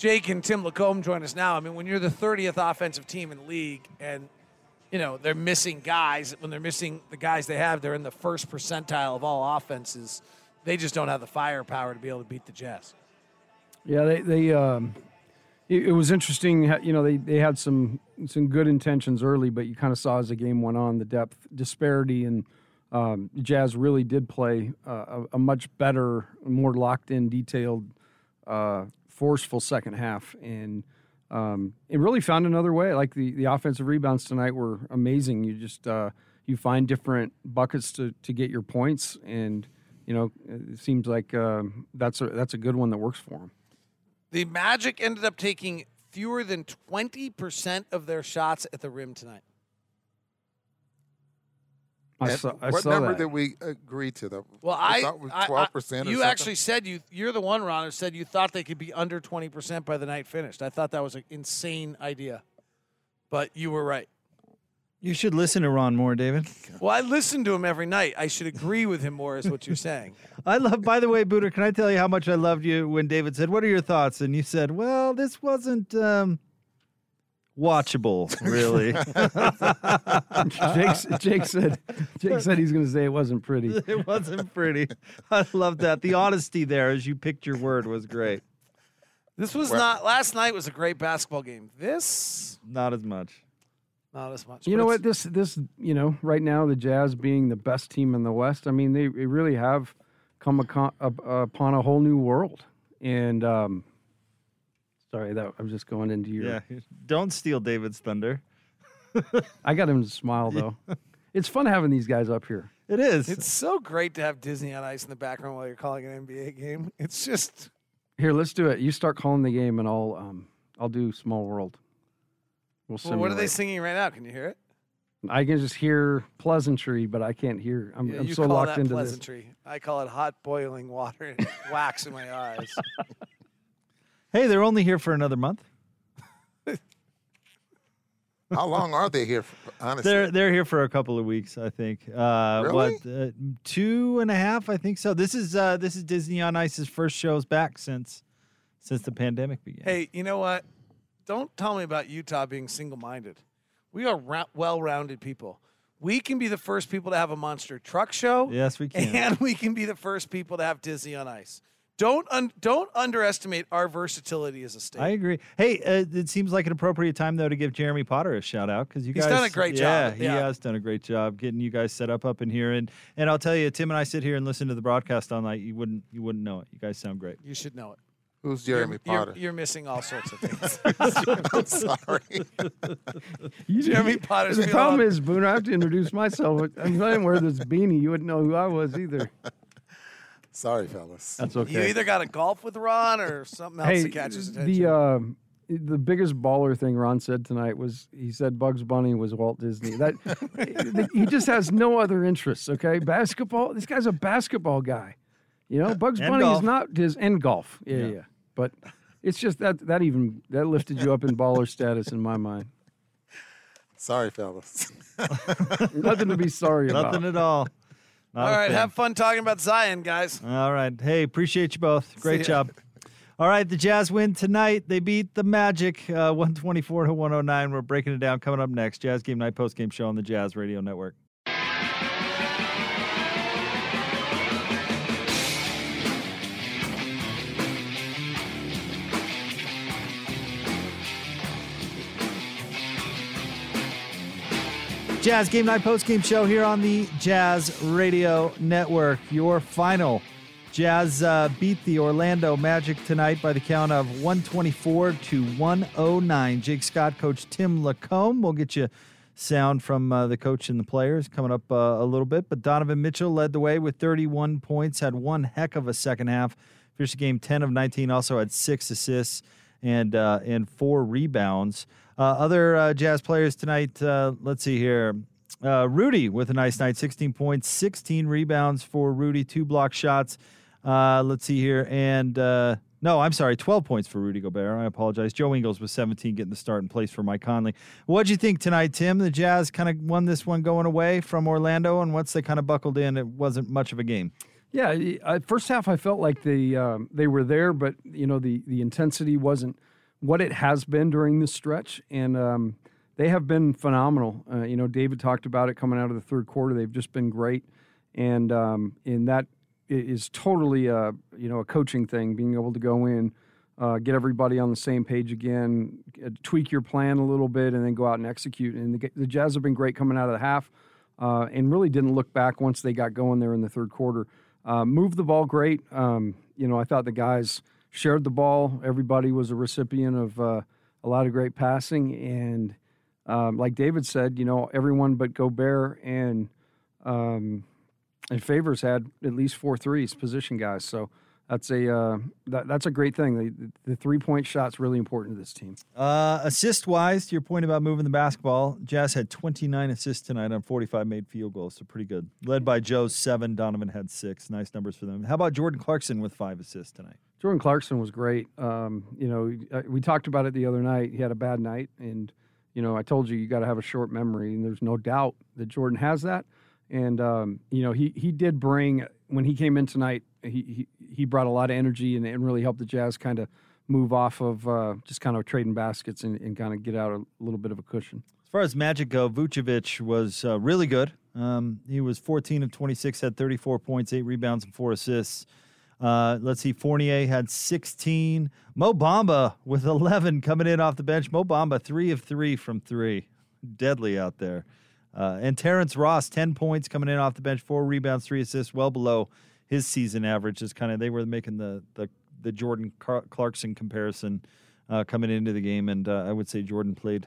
Jake and Tim LaComb join us now. I mean, when you're the 30th offensive team in the league and you know they're missing guys, when they're missing the guys they have, they're in the first percentile of all offenses. They just don't have the firepower to be able to beat the Jazz. Yeah, they they um, it, it was interesting. You know, they they had some some good intentions early, but you kind of saw as the game went on the depth disparity and. Um, Jazz really did play uh, a, a, much better, more locked in, detailed, uh, forceful second half, and um, it really found another way. Like the, the offensive rebounds tonight were amazing. You just uh, you find different buckets to, to get your points, and you know it seems like uh, that's a that's a good one that works for them. The Magic ended up taking fewer than 20% of their shots at the rim tonight. I saw, I what saw number that. did we agree to? The Well, I, thought it was I- I- twelve percent. you actually said you you're the one, Ron, who said you thought they could be under 20% by the night finished. I thought that was an insane idea, but you were right. You should listen to Ron more, David. Well, I listen to him every night. I should agree with him more, is what you're saying. I love. By the way, Booter, can I tell you how much I loved you when David said, "What are your thoughts?" and you said, "Well, this wasn't um, watchable, really. Jake, Jake said Jake said he's going to say it wasn't pretty. it wasn't pretty." I love that. The honesty there, as you picked your word, was great. This was not last night was a great basketball game. This Not as much. not as much. You know what? This this you know right now the Jazz being the best team in the West. I mean they, they really have come upon a whole new world. And um, sorry that I'm just going into your. Yeah. Don't steal David's thunder. I got him to smile though. it's fun having these guys up here. It is. It's so great to have Disney on Ice in the background while you're calling an NBA game. It's just Here, let's do it. You start calling the game, and I'll um I'll do Small World. We'll well, what are they singing right now? Can you hear it? I can just hear pleasantry, but I can't hear. I'm, Yeah, I'm so locked that into this. pleasantry. I call it hot boiling water and wax in my eyes. hey, they're only here for another month. How long are they here? for- Honestly, They're they're here for a couple of weeks, I think. Uh, Really? What uh, two and a half? I think so. This is uh, this is Disney on Ice's first shows back since since the pandemic began. Hey, you know what? Don't tell me about Utah being single minded. We are ra- well rounded people. We can be the first people to have a monster truck show. Yes, we can. And we can be the first people to have Disney on Ice. Don't un- don't underestimate our versatility as a state. I agree. Hey, uh, it seems like an appropriate time though to give Jeremy Potter a shout out because you He's guys done a great yeah, job. he Yeah. has done a great job getting you guys set up up in here. And and I'll tell you, Tim and I sit here and listen to the broadcast all night. You wouldn't you wouldn't know it. You guys sound great. you should know it. who's You're- Jeremy you're, Potter? You're, missing all sorts of things. I'm sorry. You- Jeremy Potter's The problem all- is, Boone, I have to introduce myself. I'm not even wear this beanie. You wouldn't know who I was either. Sorry, fellas. That's okay. you either got to golf with Ron or something else hey, that catches attention. the uh, the biggest baller thing Ron said tonight was he said Bugs Bunny was Walt Disney. That he just has no other interests. Okay, basketball. This guy's a basketball guy. You know, Bugs And Bunny golf. is not his and golf. Yeah, yeah, Yeah. But it's just that that even that lifted you up in baller status in my mind. Sorry, fellas. Nothing to be sorry about. Nothing at all. Not all right, thing. have fun talking about Zion, guys. All right. Hey, appreciate you both. Great job. All right, the Jazz win tonight. They beat the Magic uh, 124 to 109. We're breaking it down coming up next. Jazz Game Night Post Game Show on the Jazz Radio Network. Jazz Game Night Post Game Show here on the Jazz Radio Network. Your final Jazz uh, beat the Orlando Magic tonight by the count of 124 to 109. Jake Scott, Coach Tim LaComb. We'll get you sound from uh, the coach and the players coming up uh, a little bit. But Donovan Mitchell led the way with 31 points, had one heck of a second half. Finished the game 10 of 19, also had six assists and uh, and four rebounds. Uh, other uh, Jazz players tonight, uh, let's see here. Rudy with a nice night, 16 points, 16 rebounds for Rudy, two block shots. Let's see here. And no, I'm sorry, 12 points for Rudy Gobert. I apologize. Joe Ingles with 17 getting the start in place for Mike Conley. What'd you think tonight, Tim? The Jazz kind of won this one going away from Orlando, and once they kind of buckled in, it wasn't much of a game. Yeah, first half I felt like the um, they were there, but you know the the intensity wasn't what it has been during this stretch, and um, they have been phenomenal. Uh, you know, David talked about it coming out of the third quarter. They've just been great, and um, and that is totally a you know a coaching thing, being able to go in. Uh, get everybody on the same page again, tweak your plan a little bit, and then go out and execute. And the, the Jazz have been great coming out of the half, uh, and really didn't look back once they got going there in the third quarter. Uh, moved the ball great. Um, you know, I thought the guys shared the ball. Everybody was a recipient of uh, a lot of great passing, and um, like David said, you know, everyone but Gobert and um, and Favors had at least four threes, position guys. So that's a uh, that, that's a great thing. The, the three point shot's really important to this team. Uh, assist wise, to your point about moving the basketball, Jazz had 29 assists tonight on 45 made field goals, so pretty good. Led by Joe seven, Donovan had six. Nice numbers for them. How about Jordan Clarkson with five assists tonight? Jordan Clarkson was great. Um, you know, we talked about it the other night. He had a bad night, and you know, I told you you got to have a short memory, and there's no doubt that Jordan has that. And um, you know, he he did bring when he came in tonight. He he, he brought a lot of energy and, and really helped the Jazz kind of move off of uh, just kind of trading baskets and, and kind of get out a little bit of a cushion. As far as Magic go, Vucevic was uh, really good. Um, he was 14 of 26, had 34 points, eight rebounds, and four assists. Uh, let's see, Fournier had 16. Mo Bamba with 11 coming in off the bench. Mo Bamba, three of three from three. Deadly out there. Uh, and Terrence Ross, 10 points coming in off the bench, four rebounds, three assists, well below his season average. Is kind of they were making the the, the Jordan Clarkson comparison uh, coming into the game, and uh, I would say Jordan played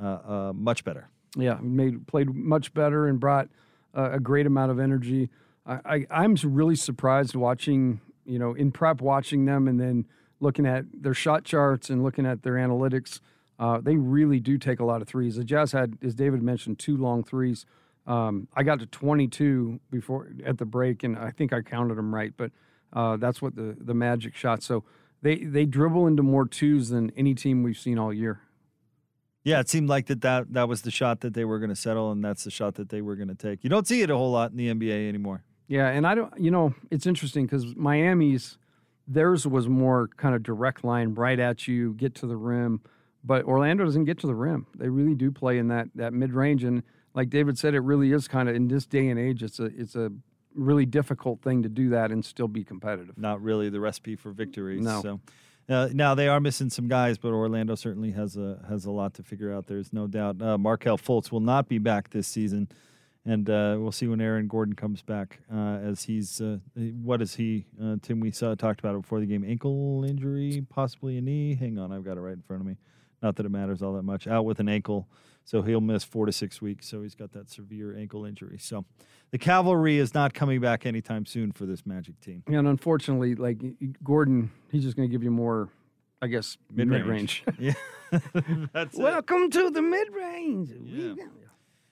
uh, uh, much better. Yeah, made played much better and brought a great amount of energy. I, I I'm really surprised watching you know in prep watching them and then looking at their shot charts and looking at their analytics. Uh, they really do take a lot of threes. The Jazz had, as David mentioned, two long threes. Um, I got to 22 before at the break, and I think I counted them right. But uh, that's what the the Magic shot. So they they dribble into more twos than any team we've seen all year. Yeah, it seemed like that that, that was the shot that they were going to settle, and that's the shot that they were going to take. You don't see it a whole lot in the NBA anymore. Yeah, and I don't, you know, it's interesting because Miami's, theirs was more kind of direct line, right at you, get to the rim. But Orlando doesn't get to the rim. They really do play in that that mid range, and like David said, it really is kind of in this day and age, it's a it's a really difficult thing to do that and still be competitive. Not really the recipe for victory. No. So uh, now they are missing some guys, but Orlando certainly has a has a lot to figure out. There's no doubt. Uh, Markelle Fultz will not be back this season, and uh, we'll see when Aaron Gordon comes back. Uh, as he's uh, what is he? Uh, Tim, we saw talked about it before the game. Ankle injury, possibly a knee. Hang on, I've got it right in front of me. Not that it matters all that much. Out with an ankle, so he'll miss four to six weeks. So he's got that severe ankle injury. So the cavalry is not coming back anytime soon for this Magic team. Yeah, And unfortunately, like Gordon, he's just going to give you more, I guess, mid range. Yeah, that's it. Welcome to the mid range. Yeah.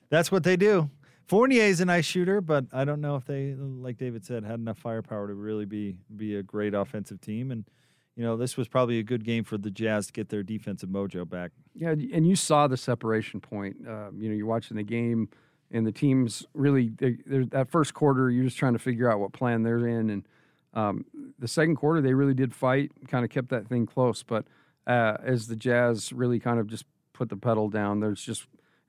That's what they do. Fournier is a nice shooter, but I don't know if they, like David said, had enough firepower to really be be a great offensive team. And you know, this was probably a good game for the Jazz to get their defensive mojo back. Yeah, and you saw the separation point. Uh, you know, you're watching the game, and the teams really they, that first quarter. You're just trying to figure out what plan they're in, and um, the second quarter they really did fight, kind of kept that thing close. But uh, as the Jazz really kind of just put the pedal down, there's just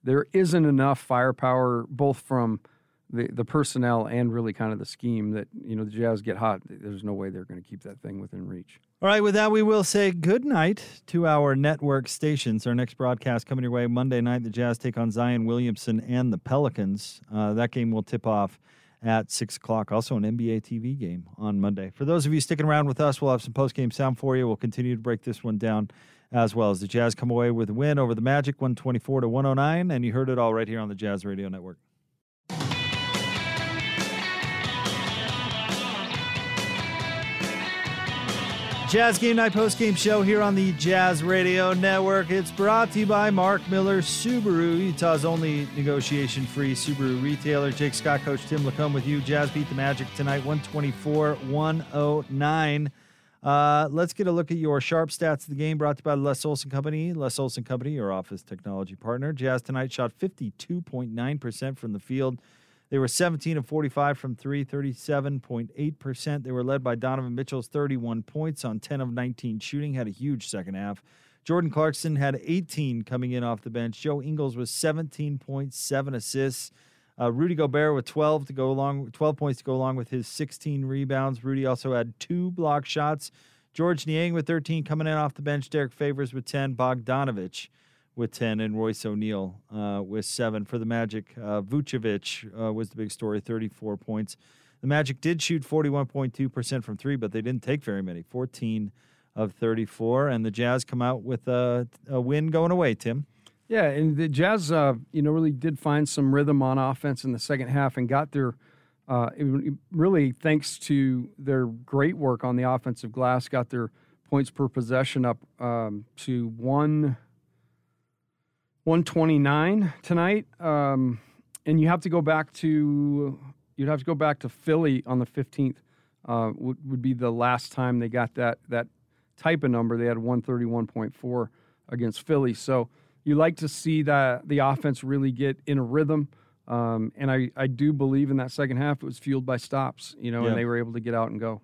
there isn't enough firepower, both from the the personnel and really kind of the scheme that you know the Jazz get hot. There's no way they're going to keep that thing within reach. All right, with that, we will say good night to our network stations. Our next broadcast coming your way Monday night. The Jazz take on Zion Williamson and the Pelicans. Uh, that game will tip off at 6 o'clock. Also, an NBA TV game on Monday. For those of you sticking around with us, we'll have some post game sound for you. We'll continue to break this one down as well as the Jazz come away with a win over the Magic 124 to 109. And you heard it all right here on the Jazz Radio Network. Jazz Game Night Post Game Show here on the Jazz Radio Network. It's brought to you by Mark Miller Subaru, Utah's only negotiation free Subaru retailer. Jake Scott, Coach Tim LaComb with you. Jazz beat the Magic tonight 124 109. Uh, let's get a look at your sharp stats of the game brought to you by Les Olson Company. Les Olson Company, your office technology partner. Jazz tonight shot 52.9% from the field. They were 17 of 45 from three, 37.8%. They were led by Donovan Mitchell's 31 points on 10 of 19 shooting, had a huge second half. Jordan Clarkson had 18 coming in off the bench. Joe Ingles was 17.7 assists. Uh, Rudy Gobert with 12 to go along, 12 points to go along with his 16 rebounds. Rudy also had two block shots. Georges Niang with 13 coming in off the bench. Derrick Favors with 10. Bogdanovich with 10 and Royce O'Neale uh, with seven for the Magic. Uh, Vucevic uh, was the big story, 34 points. The Magic did shoot 41.2% from three, but they didn't take very many, 14 of 34. And the Jazz come out with a, a win going away, Tim. Yeah, and the Jazz, uh, you know, really did find some rhythm on offense in the second half and got their, uh, really thanks to their great work on the offensive glass, got their points per possession up um, to one 129 tonight. Um, and you have to go back to you'd have to go back to Philly on the 15th. Uh, would, would be the last time they got that that type of number. They had 131.4 against Philly. So you like to see that the offense really get in a rhythm. Um, and I, I do believe in that second half it was fueled by stops, you know, Yeah. and they were able to get out and go.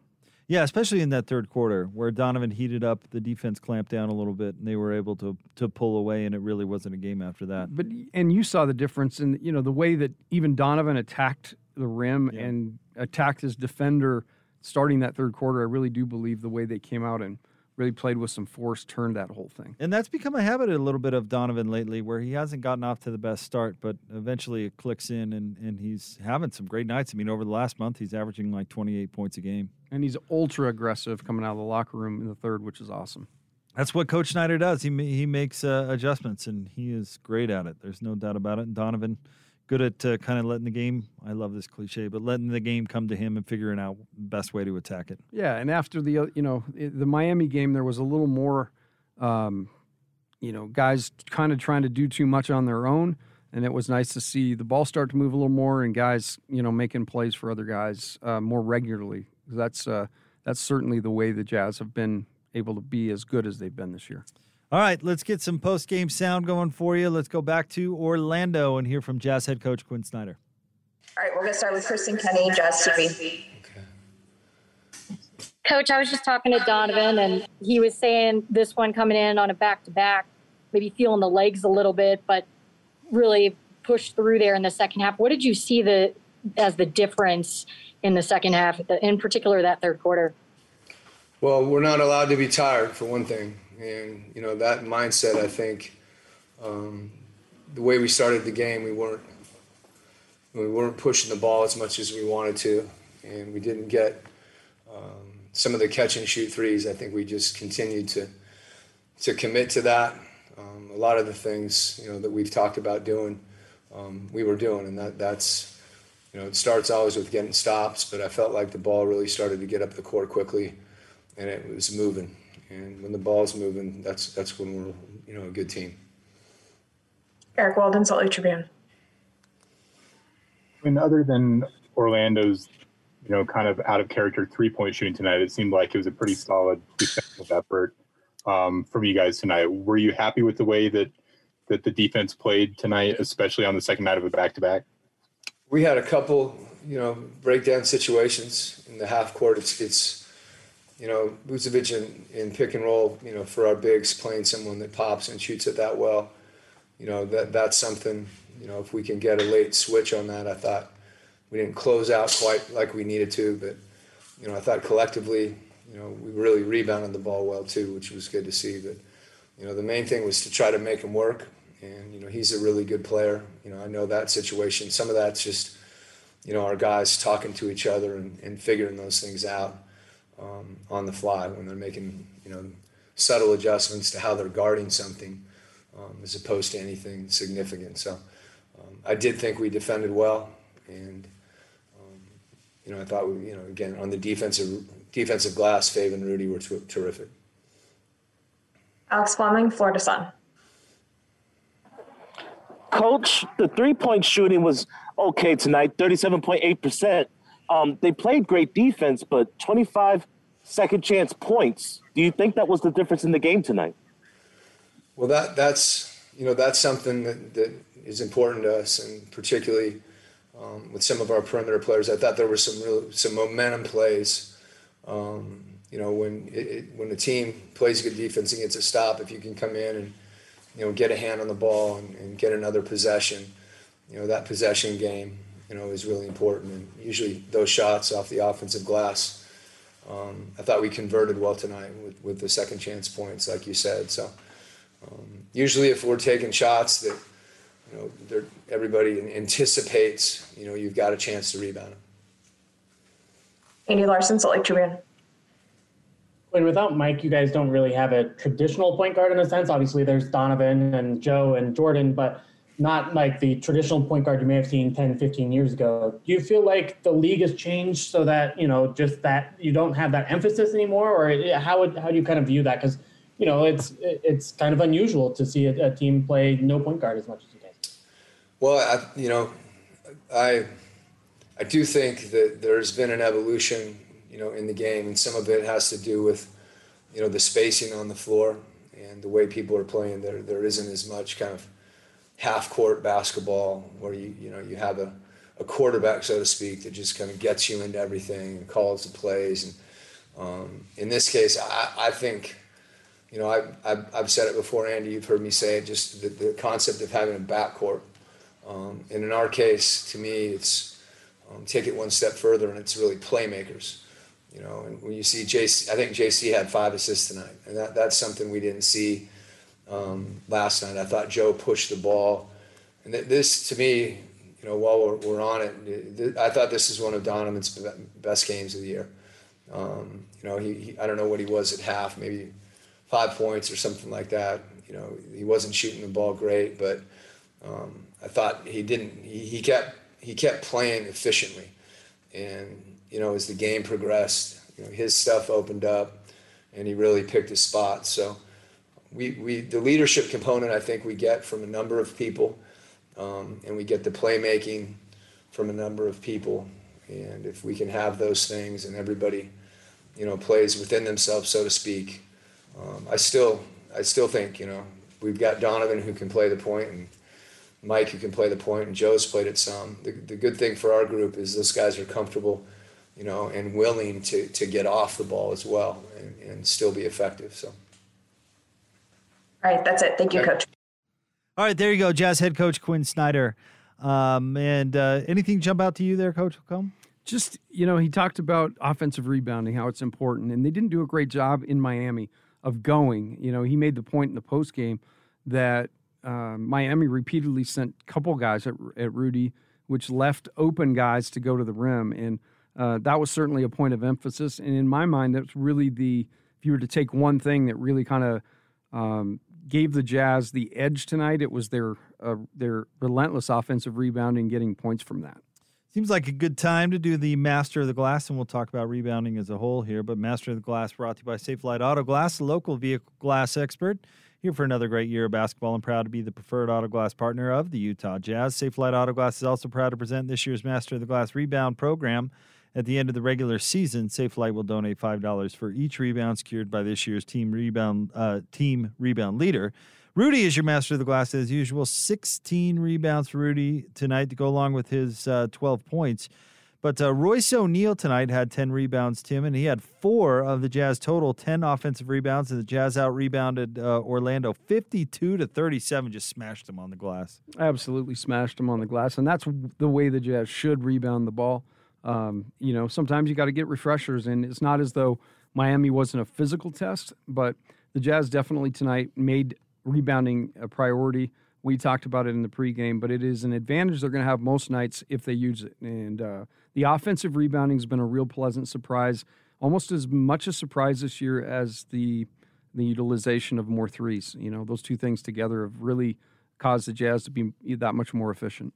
Yeah, especially in that third quarter where Donovan heated up, the defense clamped down a little bit, and they were able to to pull away, and it really wasn't a game after that. But and you saw the difference in you know the way that even Donovan attacked the rim Yeah. and attacked his defender starting that third quarter. I really do believe the way they came out and really played with some force turned that whole thing. And that's become a habit a little bit of Donovan lately, where he hasn't gotten off to the best start, but eventually it clicks in, and, and he's having some great nights. I mean, over the last month, he's averaging like 28 points a game. And he's ultra aggressive coming out of the locker room in the third, which is awesome. That's what Coach Snyder does. He he makes uh, adjustments, and he is great at it. There's no doubt about it. And Donovan, good at uh, kind of letting the game. I love this cliche, but letting the game come to him and figuring out the best way to attack it. Yeah, and after the uh, you know the Miami game, there was a little more, um, you know, guys kind of trying to do too much on their own, and it was nice to see the ball start to move a little more and guys, you know, making plays for other guys uh, more regularly. That's uh, that's certainly the way the Jazz have been able to be as good as they've been this year. All right, let's get some post game sound going for you. Let's go back to Orlando and hear from Jazz head coach Quinn Snyder. All right, we're going to start with Kristen Kenny, Jazz TV. Coach, I was just talking to Donovan, and he was saying this one coming in on a back to back, maybe feeling the legs a little bit, but really pushed through there in the second half. What did you see the as the difference in the second half, in particular that third quarter? Well, we're not allowed to be tired for one thing, and you know that mindset. I think um, the way we started the game, we weren't we weren't pushing the ball as much as we wanted to, and we didn't get um, some of the catch and shoot threes. I think we just continued to to commit to that. Um, a lot of the things you know that we've talked about doing, um, we were doing, and that that's you know it starts always with getting stops. But I felt like the ball really started to get up the court quickly and it was moving. And when the ball's moving, that's that's when we're you know a good team. Eric Walden, Salt Lake Tribune. I mean, other than Orlando's, you know, kind of out of character three point shooting tonight, it seemed like it was a pretty solid defensive effort um, from you guys tonight. Were you happy with the way that that the defense played tonight, especially on the second night of a back to back? We had a couple you know breakdown situations in the half court. It's it's you know Vucevic in, in pick and roll. You know for our bigs playing someone that pops and shoots it that well. You know that that's something. You know if we can get a late switch on that, I thought we didn't close out quite like we needed to, but you know I thought collectively, you know we really rebounded the ball well too, which was good to see. But you know the main thing was to try to make him work, and you know he's a really good player. You know I know that situation. Some of that's just you know our guys talking to each other and, and figuring those things out um, on the fly when they're making you know subtle adjustments to how they're guarding something um, as opposed to anything significant. So um, I did think we defended well, and um, you know I thought we you know again on the defensive defensive glass, Fave and Rudy were ter- terrific. Alex Fleming, Florida Sun. Coach, the three point shooting was okay tonight, 37.8%. Um, they played great defense, but 25 second chance points. Do you think that was the difference in the game tonight? Well, that that's you know that's something that, that is important to us, and particularly um, with some of our perimeter players. I thought there were some real some momentum plays. Um, you know, when it, it, when the team plays good defense and gets a stop, if you can come in and you know get a hand on the ball and, and get another possession, you know that possession game, you know, is really important. And usually those shots off the offensive glass. Um, I thought we converted well tonight with, with the second chance points, like you said. So um, usually, if we're taking shots that you know everybody anticipates, you know, you've got a chance to rebound them. Andy Larsen, Salt Lake Tribune. When without Mike, you guys don't really have a traditional point guard in a sense. Obviously, there's Donovan and Joe and Jordan, but not like the traditional point guard you may have seen 10, 15 years ago. Do you feel like the league has changed so that, you know, just that you don't have that emphasis anymore? Or how, would, how do you kind of view that? Because, you know, it's it's kind of unusual to see a, a, team play no point guard as much as you guys. Well, I, you know, I I do think that there's been an evolution, you know, in the game, and some of it has to do with, you know, the spacing on the floor and the way people are playing. There there isn't as much kind of half court basketball where you you know you have a, a quarterback so to speak that just kind of gets you into everything and calls the plays. And um, in this case I, I think you know I, I've, I've said it before Andy you've heard me say it just the, the concept of having a backcourt. Um, and in our case to me it's um, take it one step further and it's really playmakers. You know and when you see JC I think JC had five assists tonight and that, that's something we didn't see um, last night. I thought Joe pushed the ball, and th- this to me, you know, while we're, we're on it, I thought this is one of Donovan's best games of the year. Um, you know, he, he, I don't know what he was at half, maybe five points or something like that. You know, he wasn't shooting the ball great, but um, I thought he didn't. He, he kept he kept playing efficiently, and you know, as the game progressed, you know, his stuff opened up, and he really picked his spot. So we, we the leadership component I think we get from a number of people, um, and we get the playmaking from a number of people. And if we can have those things and everybody, you know, plays within themselves, so to speak, um, I still I still think you know we've got Donovan who can play the point and Mike who can play the point and Joe's played it some. The, the good thing for our group is those guys are comfortable, you know, and willing to, to get off the ball as well and, and still be effective. So. All right, that's it. Thank you, Coach. All right, there you go, Jazz head coach Quinn Snyder. Um, and uh, anything jump out to you there, Coach Combe? Just you know, he talked about offensive rebounding, how it's important, and they didn't do a great job in Miami of going. You know, he made the point in the post game that uh, Miami repeatedly sent a couple guys at, at Rudy, which left open guys to go to the rim, and uh, that was certainly a point of emphasis. And in my mind, that's really the if you were to take one thing that really kind of um, gave the Jazz the edge tonight. It was their uh, their relentless offensive rebounding, getting points from that. Seems like a good time to do the Master of the Glass, and we'll talk about rebounding as a whole here. But Master of the Glass brought to you by Safelite Auto Glass, local vehicle glass expert. Here for another great year of basketball and proud to be the preferred auto glass partner of the Utah Jazz. Safelite Auto Glass is also proud to present this year's Master of the Glass rebound program. At the end of the regular season, Safelite will donate five dollars for each rebound secured by this year's team rebound uh, team rebound leader. Rudy is your master of the glass as usual. 16 rebounds for Rudy tonight to go along with his uh, 12 points. But uh, Royce O'Neale tonight had 10 rebounds, Tim, and he had four of the Jazz total 10 offensive rebounds. And the Jazz out rebounded uh, Orlando 52 to 37, just smashed them on the glass. Absolutely smashed them on the glass. And that's the way the Jazz should rebound the ball. Um, you know, sometimes you got to get refreshers, and it's not as though Miami wasn't a physical test, but the Jazz definitely tonight made rebounding a priority. We talked about it in the pregame, but it is an advantage they're going to have most nights if they use it. And uh, the offensive rebounding has been a real pleasant surprise, almost as much a surprise this year as the the utilization of more threes. You know, those two things together have really caused the Jazz to be that much more efficient.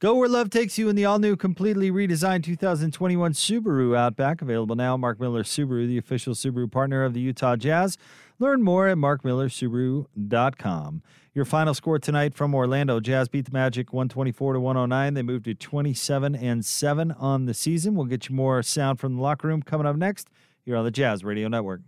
Go where love takes you in the all new, completely redesigned 2021 Subaru Outback. Available now. Mark Miller Subaru, the official Subaru partner of the Utah Jazz. Learn more at markmillersubaru.com. Your final score tonight from Orlando Jazz beat the Magic 124 to 109. They moved to 27 and 7 on the season. We'll get you more sound from the locker room coming up next here on the Jazz Radio Network.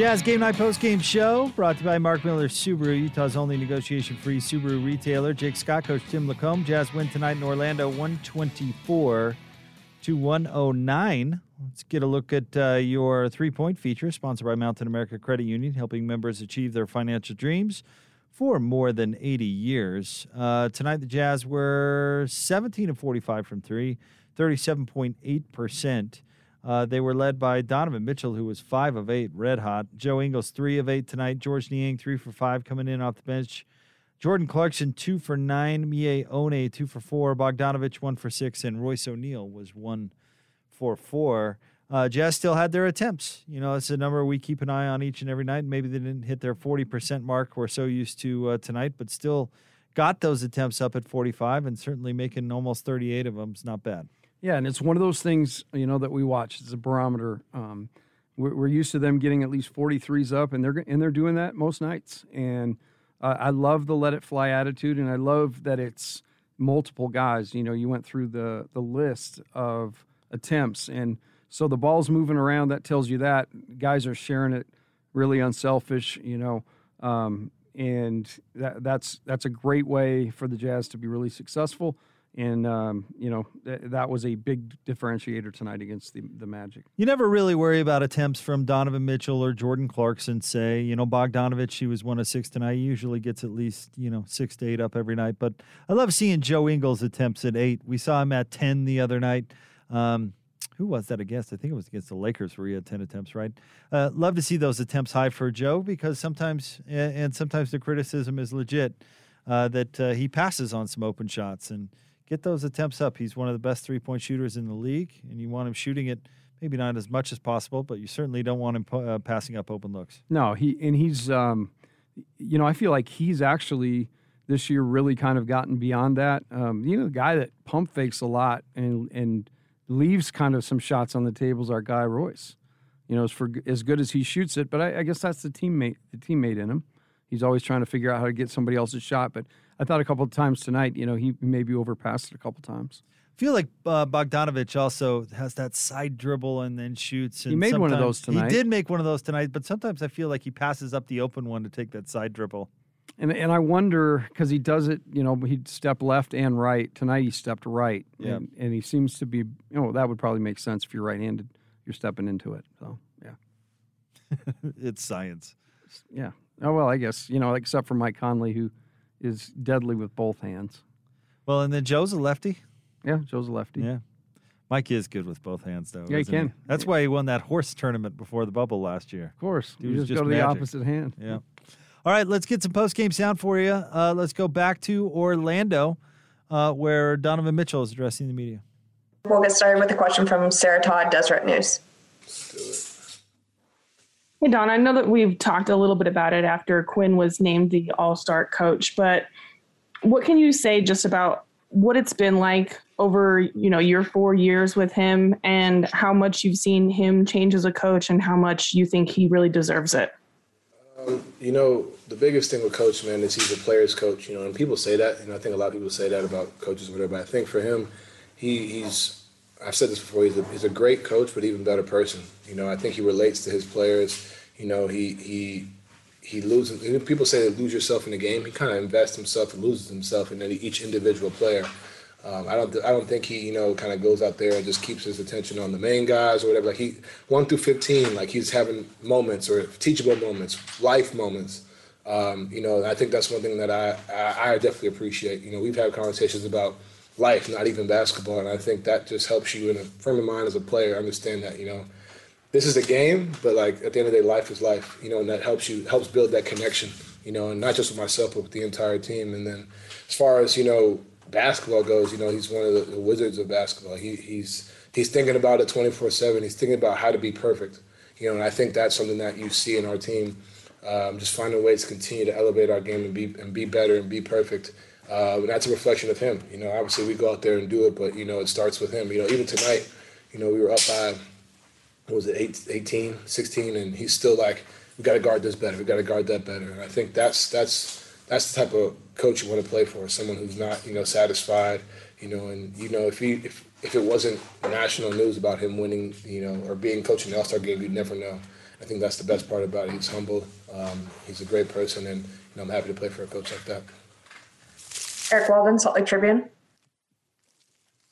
Jazz Game Night Post Game Show brought to you by Mark Miller Subaru, Utah's only negotiation free Subaru retailer. Jake Scott, Coach Tim LaComb. Jazz win tonight in Orlando 124 to 109. Let's get a look at uh, your three point feature, sponsored by Mountain America Credit Union, helping members achieve their financial dreams for more than 80 years. Uh, tonight, the Jazz were 17 of 45 from three, 37.8%. Uh, they were led by Donovan Mitchell, who was five of eight, red hot. Joe Ingles, three of eight tonight. Georges Niang, three for five, coming in off the bench. Jordan Clarkson, two for nine. Miye Oni, two for four. Bogdanovich, one for six. And Royce O'Neale was one for four. Uh, Jazz still had their attempts. You know, it's a number we keep an eye on each and every night. Maybe they didn't hit their 40% mark we're so used to uh, tonight, but still got those attempts up at 45 and certainly making almost 38 of them is not bad. Yeah, and it's one of those things you know that we watch. It's a barometer. Um, we're, we're, used to them getting at least 43s up, and they're and they're doing that most nights. And uh, I love the let it fly attitude, and I love that it's multiple guys. You know, you went through the the list of attempts, and so the ball's moving around. That tells you that guys are sharing it, really unselfish. You know. Um, and that, that's that's a great way for the Jazz to be really successful and um, you know th- that was a big differentiator tonight against the the Magic. You never really worry about attempts from Donovan Mitchell or Jordan Clarkson. Say, you know, Bogdanovich, he was one of six tonight. He usually gets at least you know six to eight up every night. But I love seeing Joe Ingles attempts at eight. We saw him at ten the other night. Um, who was that against? I think it was against the Lakers where he had 10 attempts, right? Uh, love to see those attempts high for Joe because sometimes, and sometimes the criticism is legit uh, that uh, he passes on some open shots. And get those attempts up. He's one of the best three point shooters in the league, and you want him shooting it maybe not as much as possible, but you certainly don't want him uh, passing up open looks. No, he and he's, um, you know, I feel like he's actually this year really kind of gotten beyond that. Um, you know, the guy that pump fakes a lot and and leaves kind of some shots on the tables. Our guy Royce, you know, as for as good as he shoots it, but I, I guess that's the teammate, the teammate in him. He's always trying to figure out how to get somebody else's shot, but I thought a couple of times tonight, you know, he maybe overpassed it a couple times. I feel like uh, Bogdanovich also has that side dribble and then shoots. And he made one of those tonight. He did make one of those tonight, but sometimes I feel like he passes up the open one to take that side dribble. And and I wonder because he does it, you know, he'd step left and right. Tonight he stepped right, yeah. and, and he seems to be, you know, that would probably make sense if you're right-handed. You're stepping into it, so yeah. it's science. Yeah. Oh well, I guess you know, except for Mike Conley, who is deadly with both hands. Well, and then Joe's a lefty. Yeah, Joe's a lefty. Yeah. Mike is good with both hands, though. Yeah, he can. He? That's why he won that horse tournament before the bubble last year. Of course. He you was just, just go to magic. the opposite hand. Yeah. All right, let's get some post game sound for you. Uh, let's go back to Orlando, uh, where Donovan Mitchell is addressing the media. We'll get started with a question from Sarah Todd, Deseret News. Hey, Don, I know that we've talked a little bit about it after Quinn was named the All Star coach, but what can you say just about what it's been like over you know your four years with him and how much you've seen him change as a coach and how much you think he really deserves it? Um, you know the biggest thing with coach man is he's a player's coach you know and people say that and i think a lot of people say that about coaches or whatever but i think for him he, he's i've said this before he's a, he's a great coach but even better person you know i think he relates to his players you know he he he loses. People say lose yourself in the game. He kind of invests himself and loses himself in each individual player. Um, I don't. I don't think he, you know, kind of goes out there and just keeps his attention on the main guys or whatever. Like he, one through fifteen, like he's having moments or teachable moments, life moments. Um, you know, I think that's one thing that I, I, I definitely appreciate. You know, we've had conversations about life, not even basketball, and I think that just helps you in a frame of mind as a player understand that. You know, this is a game, but like at the end of the day, life is life, you know, and that helps you helps build that connection, you know, and not just with myself, but with the entire team. And then as far as you know, basketball goes, you know, he's one of the, the wizards of basketball. He, he's he's thinking about it twenty four seven. He's thinking about how to be perfect, you know, and I think that's something that you see in our team. Um, just finding ways to continue to elevate our game and be and be better and be perfect. Uh, and that's a reflection of him. You know, obviously we go out there and do it, but you know, it starts with him. You know, even tonight, you know, we were up by what was it, eight, 18, 16, and he's still like, we got to guard this better, we got to guard that better. And I think that's that's that's the type of coach you want to play for, someone who's not you know satisfied, you know, and you know if he if if it wasn't national news about him winning, you know, or being coach in the All Star game, you'd never know. I think that's the best part about it. He's humble. Um, he's a great person, and you know, I'm happy to play for a coach like that. Eric Walden, Salt Lake Tribune.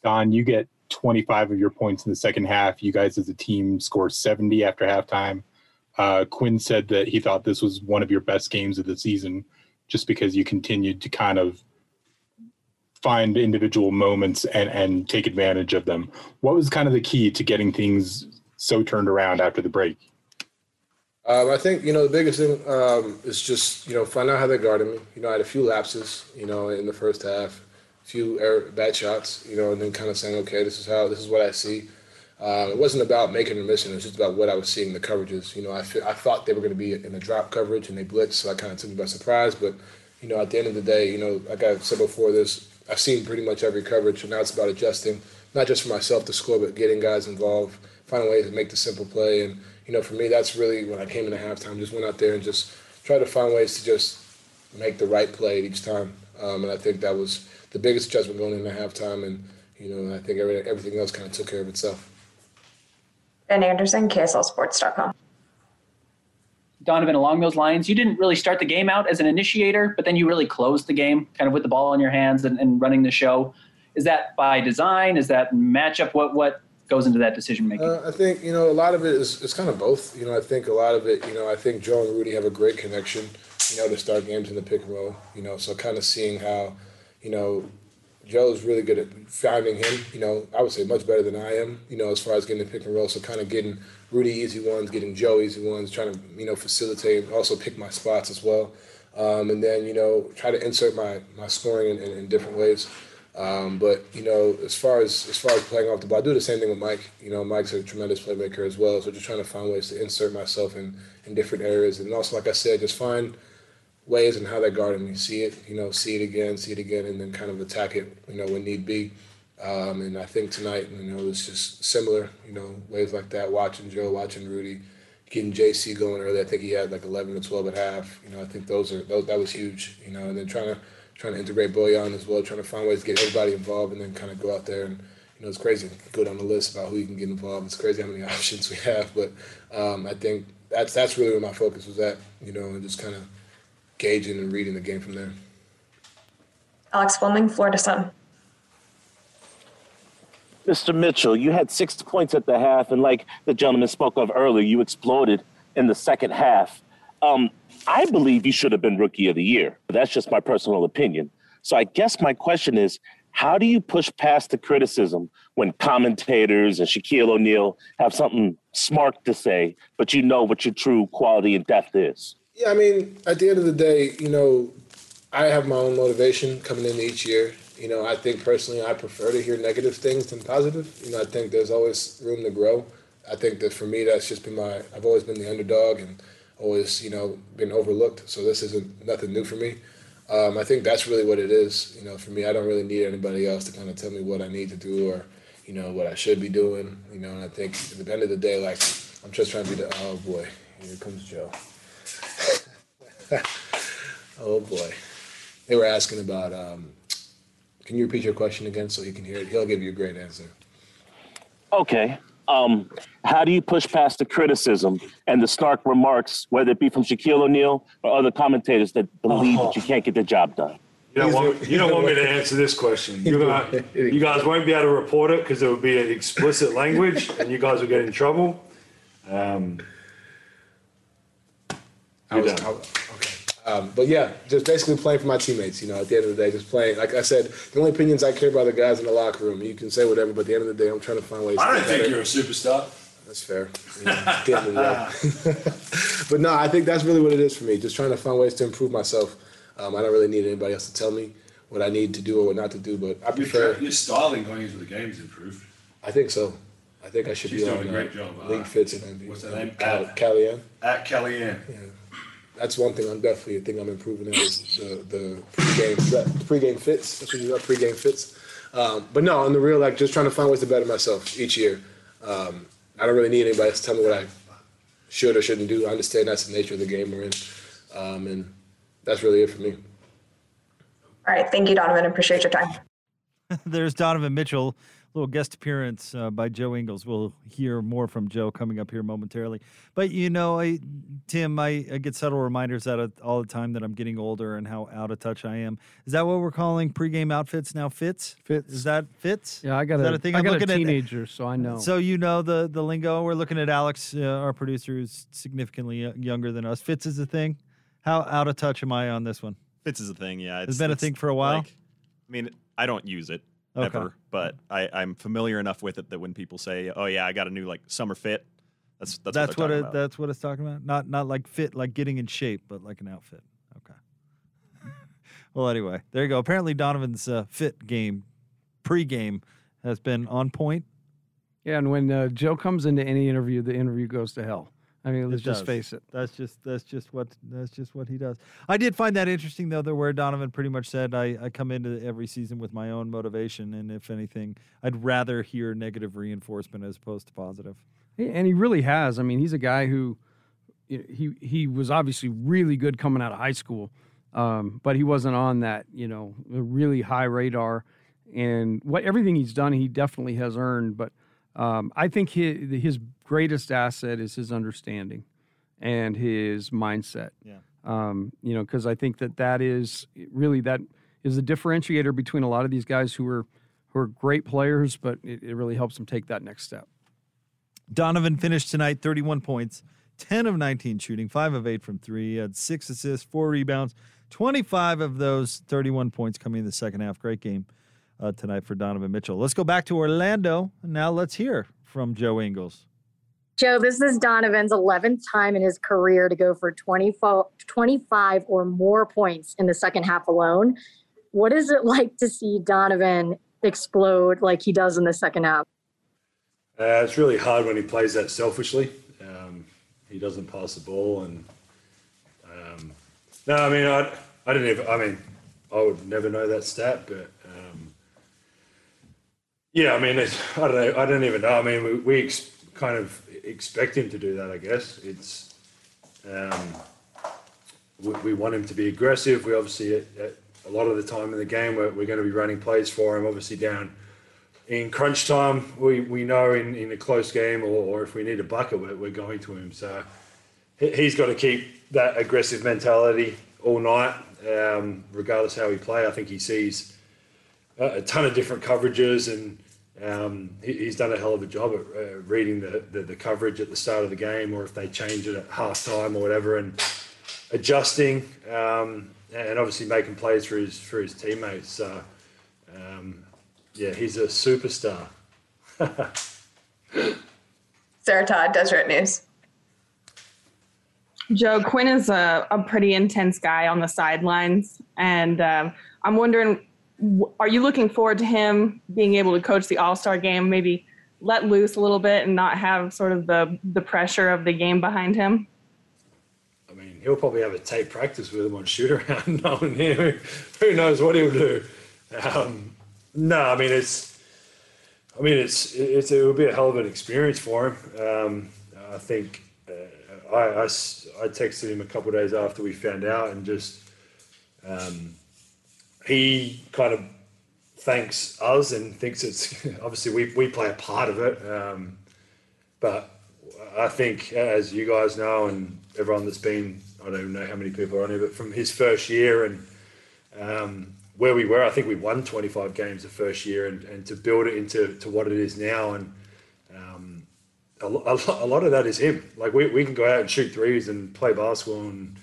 Don, you get 25 of your points in the second half. You guys as a team score 70 after halftime. Uh, Quinn said that he thought this was one of your best games of the season just because you continued to kind of find individual moments and, and take advantage of them. What was kind of the key to getting things so turned around after the break? Um, I think you know the biggest thing um, is just you know find out how they guarded me. You know, I had a few lapses, you know, in the first half, a few bad shots, you know, and then kind of saying, okay, this is how this is what I see. Um, it wasn't about making or missing. It was just about what I was seeing the coverages. You know, I, I thought they were going to be in a drop coverage and they blitzed, so I kind of took me by surprise. But you know, at the end of the day, you know, like I said before, this I've seen pretty much every coverage, and now it's about adjusting, not just for myself to score, but getting guys involved, finding ways to make the simple play. And you know, for me, that's really when I came into halftime. Just went out there and just tried to find ways to just make the right play each time. Um, and I think that was the biggest adjustment going into halftime. And you know, I think every, everything else kind of took care of itself. Ben Anderson, KSLSports.com. Donovan, along those lines, you didn't really start the game out as an initiator, but then you really closed the game kind of with the ball in your hands and, and running the show. Is that by design? Is that matchup? What what goes into that decision making? Uh, I think you know a lot of it is it's kind of both. You know, I think a lot of it. You know, I think Joe and Rudy have a great connection. You know, to start games in the pick and roll. You know, so kind of seeing how, you know, Joe's really good at finding him. You know, I would say much better than I am. You know, as far as getting the pick and roll. So kind of getting Rudy easy ones, getting Joe easy ones, trying to you know facilitate, also pick my spots as well, um, and then you know try to insert my my scoring in, in, in different ways. Um, but you know, as far as as far as playing off the ball, I do the same thing with Mike. You know, Mike's a tremendous playmaker as well. So just trying to find ways to insert myself in in different areas, and also like I said, just find ways and how they're guarding me. See it, you know, see it again, see it again, and then kind of attack it, you know, when need be. Um, and I think tonight, you know, it was just similar, you know, ways like that. Watching Joe, watching Rudy, getting JC going early. I think he had like 11 or 12 at half. You know, I think those are those, that was huge. You know, and then trying to trying to integrate Bojan as well, trying to find ways to get everybody involved, and then kind of go out there and you know, it's crazy. Go down the list about who you can get involved. It's crazy how many options we have, but um, I think that's that's really where my focus was at. You know, and just kind of gauging and reading the game from there. Alex Fleming, Florida Sun. Mr. Mitchell, you had six points at the half, and like the gentleman spoke of earlier, you exploded in the second half. Um, I believe you should have been Rookie of the Year. That's just my personal opinion. So I guess my question is, how do you push past the criticism when commentators and Shaquille O'Neal have something smart to say, but you know what your true quality and depth is? Yeah, I mean, at the end of the day, you know, I have my own motivation coming in each year. You know, I think personally, I prefer to hear negative things than positive. You know, I think there's always room to grow. I think that for me, that's just been my. I've always been the underdog and always, you know, been overlooked. So this isn't nothing new for me. Um, I think that's really what it is. You know, for me, I don't really need anybody else to kind of tell me what I need to do or, you know, what I should be doing. You know, and I think at the end of the day, like, I'm just trying to be the. Oh boy, here comes Joe. oh boy, they were asking about. Um, can you repeat your question again so he can hear it? He'll give you a great answer. Okay. Um, how do you push past the criticism and the snark remarks, whether it be from Shaquille O'Neal or other commentators that believe Oh. that you can't get the job done? You don't, want, you don't want me to answer this question. You're gonna, you guys won't be able to report it because it would be explicit language and you guys will get in trouble. Um, I was, I okay. Um, but yeah, just basically playing for my teammates. You know, at the end of the day, just playing. Like I said, the only opinions I care about are the guys in the locker room. You can say whatever, but at the end of the day, I'm trying to find ways. I to don't think better. you're a superstar. That's fair. You know, getting it but no, I think that's really what it is for me. Just trying to find ways to improve myself. Um, I don't really need anybody else to tell me what I need to do or what not to do. But I prefer. your styling going into the game's improved. I think so. I think I should She's be doing on a great uh, job. League Uh, Fits and what's her name? At- Kellyanne. At Kellyanne. Yeah. That's one thing I'm definitely a thing I'm improving at is the the pregame the pregame fits. That's what you got pregame fits. Um, but no, on the real, like just trying to find ways to better myself each year. Um, I don't really need anybody to tell me what I should or shouldn't do. I understand that's the nature of the game we're in, um, and that's really it for me. All right. Thank you, Donovan. Appreciate your time. There's Donovan Mitchell little guest appearance uh, by Joe Ingles. We'll hear more from Joe coming up here momentarily. But you know, I, Tim, I, I get subtle reminders out of all the time that I'm getting older and how out of touch I am. Is that what we're calling pregame outfits now? Fits? Fits. Is that fits? Yeah, I got Is a, that a thing? I I'm got a looking at- teenager, so I know. So you know the the lingo. We're looking at Alex, uh, our producer, who's significantly uh, younger than us. Fits is a thing. How out of touch am I on this one? Fits is a thing, yeah. It's been a thing for a while? like- I mean, I don't use it Okay. ever, but I, I'm familiar enough with it that when people say, "Oh yeah, I got a new like summer fit," that's that's, That's what, what, it. about. That's what it's talking about. Not not like fit, like getting in shape, but like an outfit. Okay. well, anyway, there you go. Apparently, Donovan's uh, fit game, pre-game has been on point. yeah, and when uh, Joe comes into any interview, the interview goes to hell. I mean, let's just face it. That's just that's just what that's just what he does. I did find that interesting though, that where Donovan pretty much said, I, I come into every season with my own motivation, and if anything, I'd rather hear negative reinforcement as opposed to positive. And he really has. I mean, he's a guy who you know, he he was obviously really good coming out of high school, um, but he wasn't on that you know really high radar. And what everything he's done, he definitely has earned. But um, I think his his greatest asset is his understanding and his mindset. Yeah. Um, you know, because I think that that is really that is the differentiator between a lot of these guys who are who are great players, but it, it really helps them take that next step. Donovan finished tonight 31 points, 10 of 19 shooting, 5 of 8 from 3, He had 6 assists, 4 rebounds, 25 of those 31 points coming in the second half. Great game uh, tonight for Donovan Mitchell. Let's go back to Orlando. Now let's hear from Joe Ingles. Joe, this is Donovan's 11th time in his career to go for 24 25 or more points in the second half alone. What is it like to see Donovan explode like he does in the second half? Uh, it's really hard when he plays that selfishly. Um, he doesn't pass the ball, and um, no, I mean, I, I didn't even. I mean, I would never know that stat, but yeah, I mean, it's, I don't know. I don't even know. I mean, we, we ex- kind of expect him to do that. I guess it's. Um, we, we want him to be aggressive. We obviously, at, at a lot of the time in the game, we're, we're going to be running plays for him. Obviously, down in crunch time, we, we know in, in a close game or, or if we need a bucket, we're, we're going to him. So he- he's got to keep that aggressive mentality all night, um, regardless how he play. I think he sees a, a ton of different coverages and um, he, he's done a hell of a job at uh, reading the, the, the coverage at the start of the game or if they change it at half time or whatever and adjusting um, and obviously making plays for his for his teammates. So, um, yeah, he's a superstar. Sarah Todd, Deseret News. Joe Quin is a, a pretty intense guy on the sidelines, and um, I'm wondering, w- are you looking forward to him being able to coach the All Star game, maybe let loose a little bit and not have sort of the the pressure of the game behind him? I mean, he'll probably have a tape practice with him on shoot around, knowing him. Who knows what he'll do? Um, no, I mean it's. I mean it's it's it will be a hell of an experience for him. Um, I think uh, I, I I texted him a couple days after we found out and just um, he kind of thanks us and thinks it's obviously we, we play a part of it. Um, but I think, as you guys know, and everyone that's been, I don't even know how many people are on here, but from his first year and um, where we were, I think we won 25 games the first year, and, and to build it into to what it is now, and um, a, a, a lot of that is him. Like we, we can go out and shoot threes and play basketball and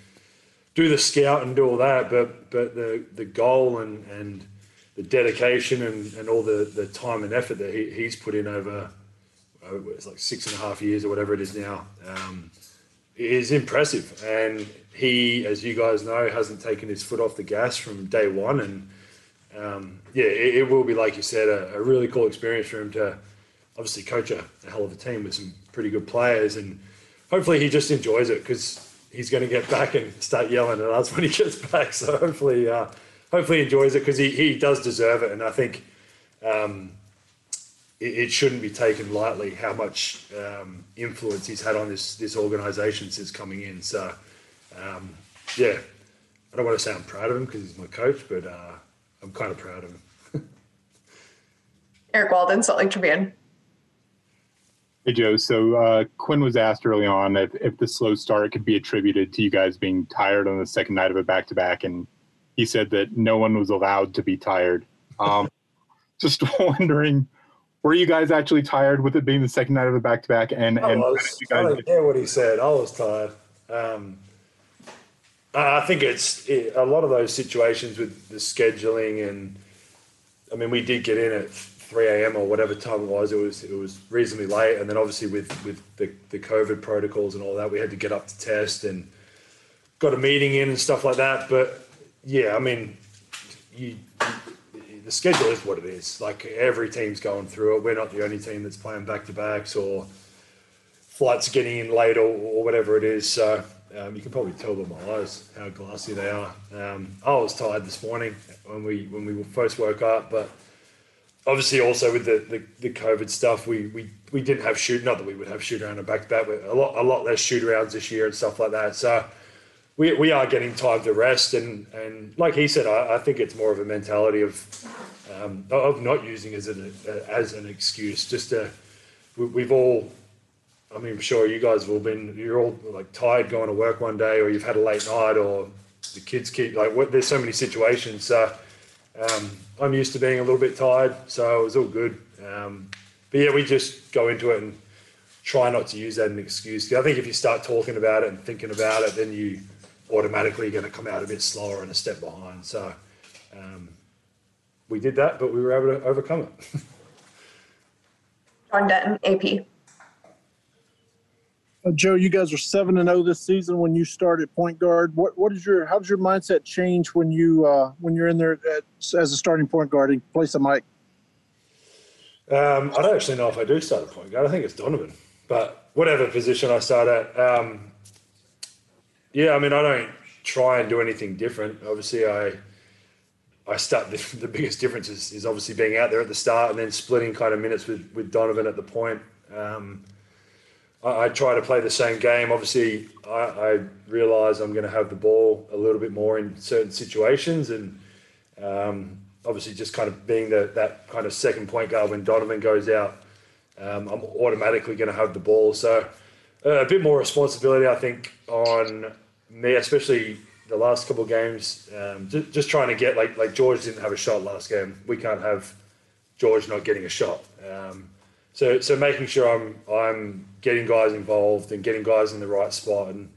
do the scout and do all that, but but the the goal and and the dedication and, and all the, the time and effort that he, he's put in over it's like six and a half years or whatever it is now um, is impressive. And he, as you guys know, hasn't taken his foot off the gas from day one. And um, yeah, it, it will be, like you said, a, a really cool experience for him to obviously coach a, a hell of a team with some pretty good players. And hopefully he just enjoys it because he's going to get back and start yelling at us when he gets back. So hopefully, uh, hopefully enjoys it because he, he does deserve it. And I think um, it, it shouldn't be taken lightly how much um, influence he's had on this this organisation since coming in. So um, yeah, I don't want to say I'm proud of him because he's my coach, but uh, I'm kind of proud of him. Eric Walden, Salt Lake Tribune. Hey, Joe. So uh, Quin was asked early on if, if the slow start could be attributed to you guys being tired on the second night of a back to back. And he said that no one was allowed to be tired. Um, just wondering, were you guys actually tired with it being the second night of a back to back? And, I and was. you I don't care what he said. I was tired. Um, I I think it's it, a lot of those situations with the scheduling and I mean we did get in at 3 a.m. or whatever time it was. It was it was reasonably late, and then obviously with with the, the COVID protocols and all that, we had to get up to test and got a meeting in and stuff like that. But yeah, I mean, you, the schedule is what it is. Like every team's going through it. We're not the only team that's playing back to backs or flights getting in late or, or whatever it is. So um, you can probably tell by my eyes how glassy they are. Um, I was tired this morning when we when we first woke up, but obviously also with the, the, the COVID stuff, we, we, we didn't have shoot. Not that we would have shoot around and back to back, but a lot a lot less shoot arounds this year and stuff like that. So we, we are getting time to rest, and, and like he said, I, I think it's more of a mentality of um, of not using as an as an excuse. Just to we, we've all. I mean, I'm sure you guys have all been. You're all like tired going to work one day, or you've had a late night, or the kids keep like. What, there's so many situations. So um, I'm used to being a little bit tired, so it was all good. Um, but yeah, we just go into it and try not to use that as an excuse. I think if you start talking about it and thinking about it, then you automatically are going to come out a bit slower and a step behind. So um, we did that, but we were able to overcome it. John Denton, AP. Uh, Joe, you guys are seven and zero this season. When you start at point guard, what what is your how does your mindset change when you uh, when you're in there at, as a starting point guard place of Mike? Um, I don't actually know if I do start at point guard. I think it's Donovan, but whatever position I start at, um, yeah. I mean, I don't try and do anything different. Obviously, I I start the, the biggest difference is, is obviously being out there at the start and then splitting kind of minutes with with Donovan at the point. Um, I, I try to play the same game. Obviously, I, I realize I'm going to have the ball a little bit more in certain situations, and um, obviously just kind of being the, that kind of second point guard when Donovan goes out, um, I'm automatically going to have the ball. So uh, a bit more responsibility, I think, on me, especially the last couple of games. Um, just, just trying to get like like Georges didn't have a shot last game. We can't have Georges not getting a shot. Um, so so making sure I'm I'm getting guys involved and getting guys in the right spot. And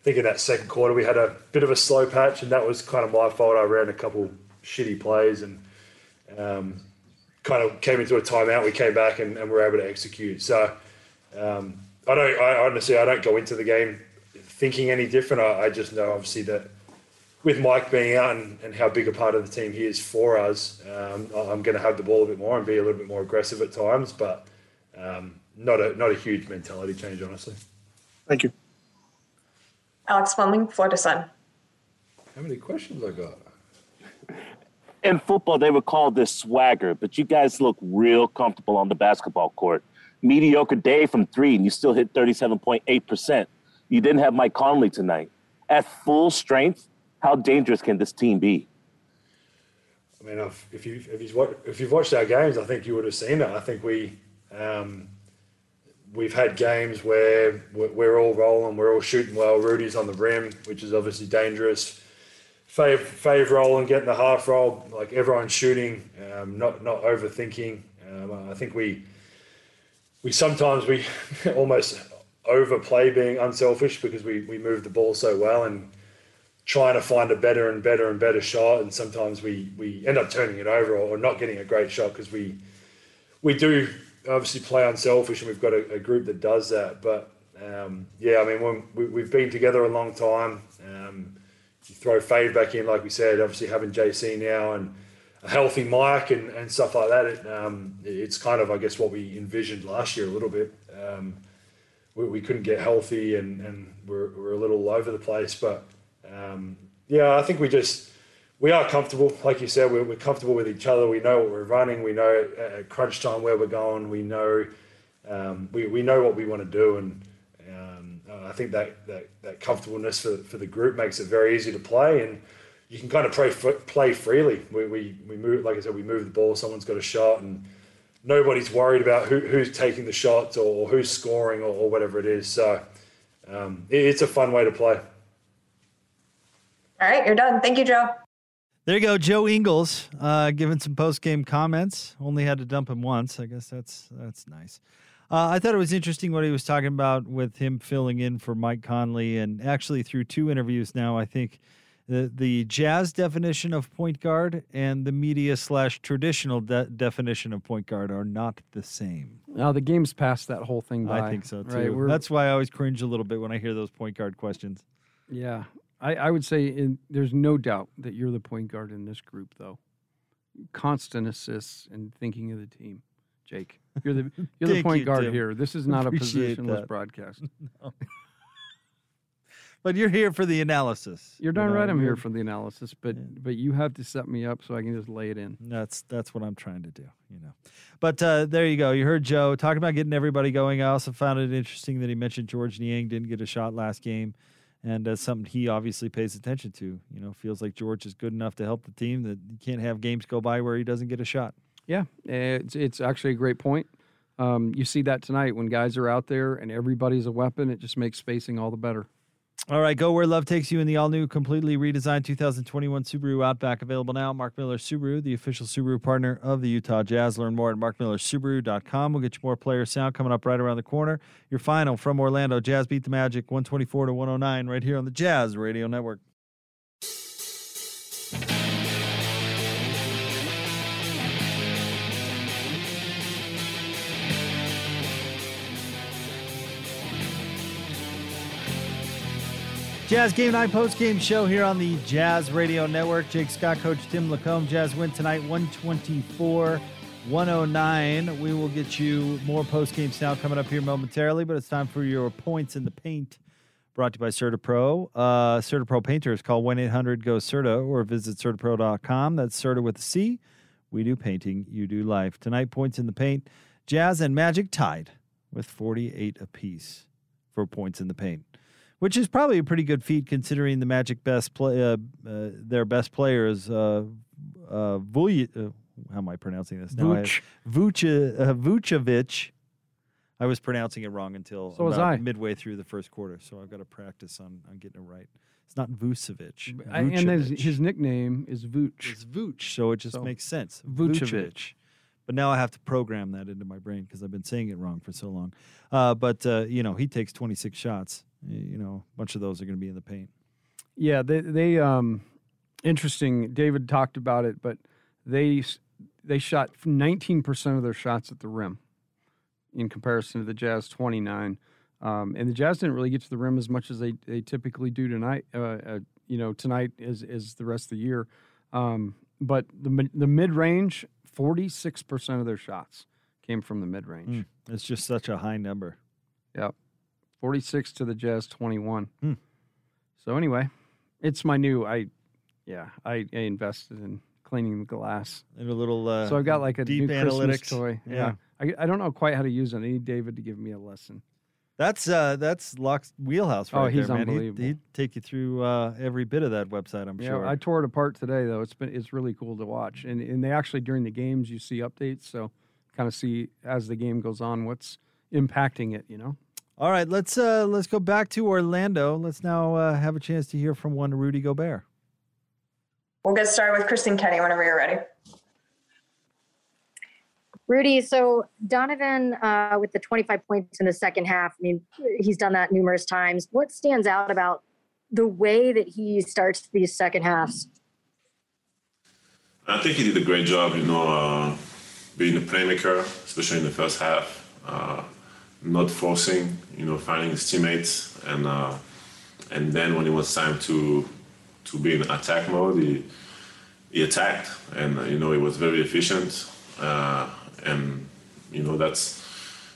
I think in that second quarter we had a bit of a slow patch, and that was kind of my fault. I ran a couple shitty plays and um, kind of came into a timeout. We came back and, and were able to execute. So um, I don't. I honestly I don't go into the game thinking any different. I, I just know obviously that with Mike being out and, and how big a part of the team he is for us, um, I'm going to have the ball a bit more and be a little bit more aggressive at times, but um, not a not a huge mentality change, honestly. Thank you. Alex Fleming, Florida Sun. How many questions I got? In football, they would call this swagger, but you guys look real comfortable on the basketball court. Mediocre day from three, and you still hit 37.8%. You didn't have Mike Conley tonight. At full strength, how dangerous can this team be? I mean, if, if you if you've watched, if you've watched our games, I think you would have seen that. I think we um, we've had games where we're, all rolling, we're all shooting well. Rudy's on the rim, which is obviously dangerous. Fave Fave rolling, getting the half roll, like everyone's shooting, um, not not overthinking. Um, I think we we sometimes we almost overplay being unselfish because we we move the ball so well and trying to find a better and better and better shot, and sometimes we we end up turning it over or, not getting a great shot because we we do obviously play unselfish, and we've got a, a group that does that. But um, yeah, I mean, we, we've been together a long time. Um, you throw Fave back in, like we said, obviously having JC now and a healthy Mike and, and stuff like that. It, um, it's kind of, I guess, what we envisioned last year a little bit. Um, we, we couldn't get healthy and, and we're, we're a little all over the place. But um, yeah, I think we just, we are comfortable. Like you said, we're, we're comfortable with each other. We know what we're running. We know at crunch time where we're going. We know, um, we, we know what we want to do. And um, I think that, that, that comfortableness for, for the group makes it very easy to play. And you can kind of play, play freely. We, we, we move, like I said, we move the ball. Someone's got a shot and nobody's worried about who, who's taking the shots or who's scoring or, or whatever it is. So um, it, it's a fun way to play. All right, you're done. Thank you, Joe. There you go, Joe Ingles, uh, giving some post game comments. Only had to dump him once. I guess that's that's nice. Uh, I thought it was interesting what he was talking about with him filling in for Mike Conley, and actually through two interviews now, I think the the Jazz definition of point guard and the media slash traditional de- definition of point guard are not the same. Now the game's passed that whole thing by. I think so too. Right? That's why I always cringe a little bit when I hear those point guard questions. Yeah, I, I would say in, there's no doubt that you're the point guard in this group, though. Constant assists and thinking of the team, Jake. You're the you're the point you, guard Tim. here. This is not a positionless that. broadcast. No. But you're here for the analysis. You're you darn know, right. I'm here for the analysis, but but you have to set me up so I can just lay it in. That's that's what I'm trying to do, you know. But uh, there you go. You heard Joe talking about getting everybody going. I also found it interesting that he mentioned Georges Niang didn't get a shot last game, and that's something he obviously pays attention to. You know, feels like Georges is good enough to help the team that you can't have games go by where he doesn't get a shot. Yeah, it's it's actually a great point. Um, you see that tonight when guys are out there and everybody's a weapon. It just makes spacing all the better. All right, go where love takes you in the all new, completely redesigned 2021 Subaru Outback. Available now. Mark Miller Subaru, the official Subaru partner of the Utah Jazz. Learn more at markmillersubaru.com. We'll get you more player sound coming up right around the corner. Your final from Orlando Jazz beat the Magic 124 to 109 right here on the Jazz Radio Network. Jazz Game Night post game show here on the Jazz Radio Network. Jake Scott, Coach Tim LaComb. Jazz win tonight 124 109. We will get you more post game sound coming up here momentarily, but it's time for your points in the paint. Brought to you by CertaPro. Uh, CertaPro painters call 1 800 GO CERTA or visit CertaPro.com. That's Certa with a C. We do painting, you do life. Tonight, points in the paint. Jazz and Magic tied with 48 apiece for points in the paint which is probably a pretty good feat considering the Magic best play, uh, uh, their best players, uh, uh, Vuj- uh, how am I pronouncing this? Now Vuc. Vuce- uh, Vucevic. I was pronouncing it wrong until So was I. midway through the first quarter, so I've got to practice on, on getting it right. It's not Vucevic. I- and his, his nickname is Vooch. It's Vooch, so it just So, makes sense. Vucevic. But now I have to program that into my brain because I've been saying it wrong for so long. Uh, but uh, you know, he takes 26 shots. You know, a bunch of those are going to be in the paint. Yeah, they they um interesting. David talked about it, but they they shot 19% of their shots at the rim in comparison to the Jazz 29. Um, and the Jazz didn't really get to the rim as much as they, they typically do tonight. Uh, uh, you know, tonight is is the rest of the year. Um, but the the mid range, 46% of their shots came from the mid range. Mm, It's just such a high number. Yep. 46 to the Jazz 21. Hmm. So anyway, it's my new I yeah, I, I invested in cleaning the glass. And a little uh, so I've got like a deep new analytics. Christmas toy. Yeah. Yeah. I, I don't know quite how to use it. I need David to give me a lesson. That's uh, that's Locke's wheelhouse right Oh, he's there, man. He'd- unbelievable. He'd, take you through uh, every bit of that website, I'm yeah, sure. I tore it apart today though. It's been it's really cool to watch. And and they actually during the games you see updates, so kind of see as the game goes on what's impacting it, you know. All right, let's uh, let's go back to Orlando. Let's now uh, have a chance to hear from one Rudy Gobert. We'll get started with Kristen Kenny whenever you're ready. Rudy, so Donovan uh, with the 25 points in the second half, I mean, he's done that numerous times. What stands out about the way that he starts these second halves? I think he did a great job, you know, uh, being a playmaker, especially in the first half, uh, not forcing, you know, finding his teammates, and uh, and then when it was time to to be in attack mode, he he attacked, and uh, you know, he was very efficient, uh, and you know, that's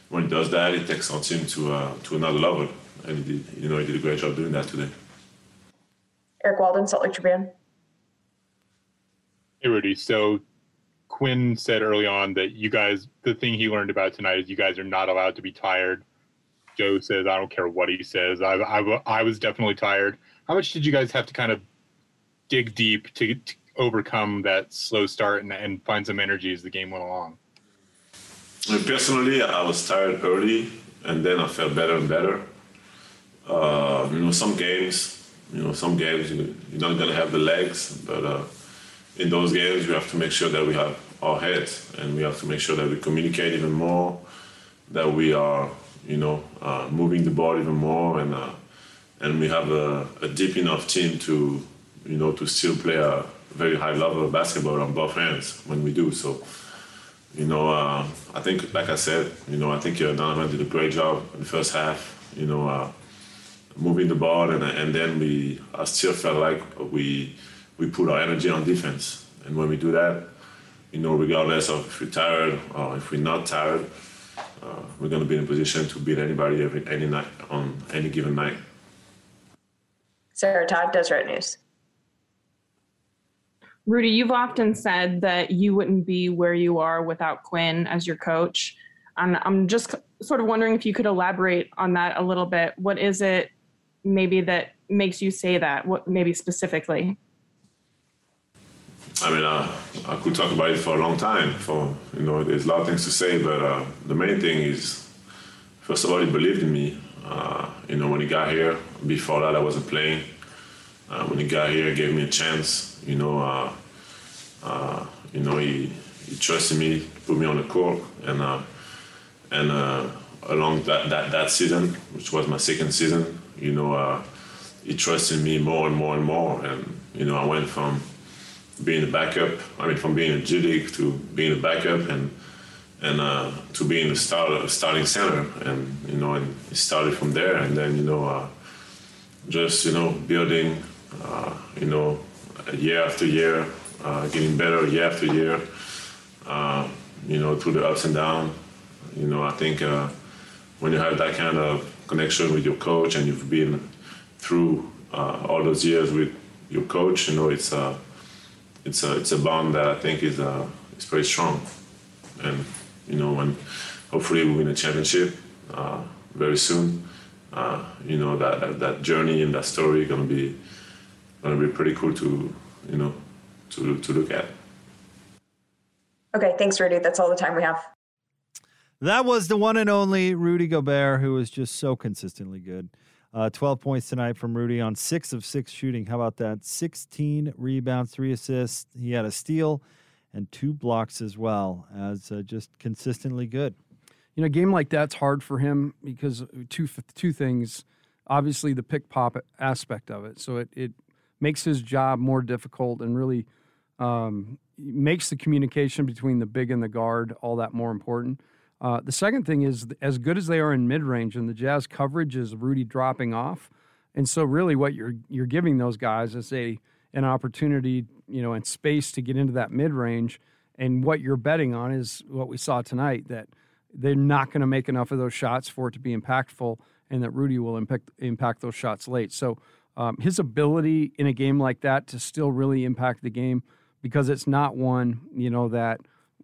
when he does that, it takes our team to uh, to another level, and he did, you know, he did a great job doing that today. Eric Walden, Salt Lake Tribune. Hey, Rudy. So Quin said early on that you guys, the thing he learned about tonight is you guys are not allowed to be tired. Joe says, I don't care what he says. I, I, I was definitely tired. How much did you guys have to kind of dig deep to, to overcome that slow start and, and find some energy as the game went along? Personally, I was tired early, and then I felt better and better. Uh, you know, some games, you know, some games you, you're not gonna have the legs, but uh, in those games, we have to make sure that we have our heads, and we have to make sure that we communicate even more, that we are, you know, uh, moving the ball even more, and uh, and we have a, a deep enough team to, you know, to still play a very high level of basketball on both ends when we do so. You know, uh, I think, like I said, you know, I think Donovan did a great job in the first half. You know, uh, moving the ball, and and then we, I still felt like we we put our energy on defense, and when we do that, you know, regardless of if we're tired or if we're not tired, uh, we're going to be in a position to beat anybody every any night on any given night. Sarah Todd, Deseret News. Rudy, you've often said that you wouldn't be where you are without Quin as your coach. And I'm just sort of wondering if you could elaborate on that a little bit. What is it maybe that makes you say that? What maybe specifically? I mean, uh, I could talk about it for a long time. For you know, there's a lot of things to say, but uh, the main thing is, first of all, he believed in me. Uh, you know, when he got here, before that, I wasn't playing. Uh, when he got here, he gave me a chance. You know, uh, uh, you know, he, he trusted me, put me on the court, and and along that, that that season, which was my second season, you know, he trusted me more and more and more, and you know, I went from being a backup. I mean, from being a G League to being a backup and and uh, to being a start, starting center, and you know, and started from there, and then you know, uh, just you know, building, uh, you know, year after year, uh, getting better year after year, uh, you know, through the ups and downs. You know, I think uh, when you have that kind of connection with your coach and you've been through all those years with your coach, you know, it's a it's a it's a bond that I think is uh, is very strong, and you know when hopefully we win a championship uh, very soon. Uh, you know that, that, that journey and that story gonna be gonna be pretty cool to you know to to look at. Okay, thanks, Rudy. That's all the time we have. That was the one and only Rudy Gobert, who was just so consistently good. Uh, 12 points tonight from Rudy on six of six shooting. How about that? 16 rebounds, three assists. He had a steal and two blocks as well as uh, just consistently good. You know, a game like that's hard for him because two two things. Obviously, the pick pop aspect of it, so it it makes his job more difficult and really um, makes the communication between the big and the guard all that more important. Uh, the second thing is as good as they are in mid range, and the Jazz coverage is Rudy dropping off, and so really what you're you're giving those guys is a an opportunity, you know, and space to get into that mid range. And what you're betting on is what we saw tonight that they're not going to make enough of those shots for it to be impactful, and that Rudy will impact impact those shots late. So um, his ability in a game like that to still really impact the game because it's not one you know that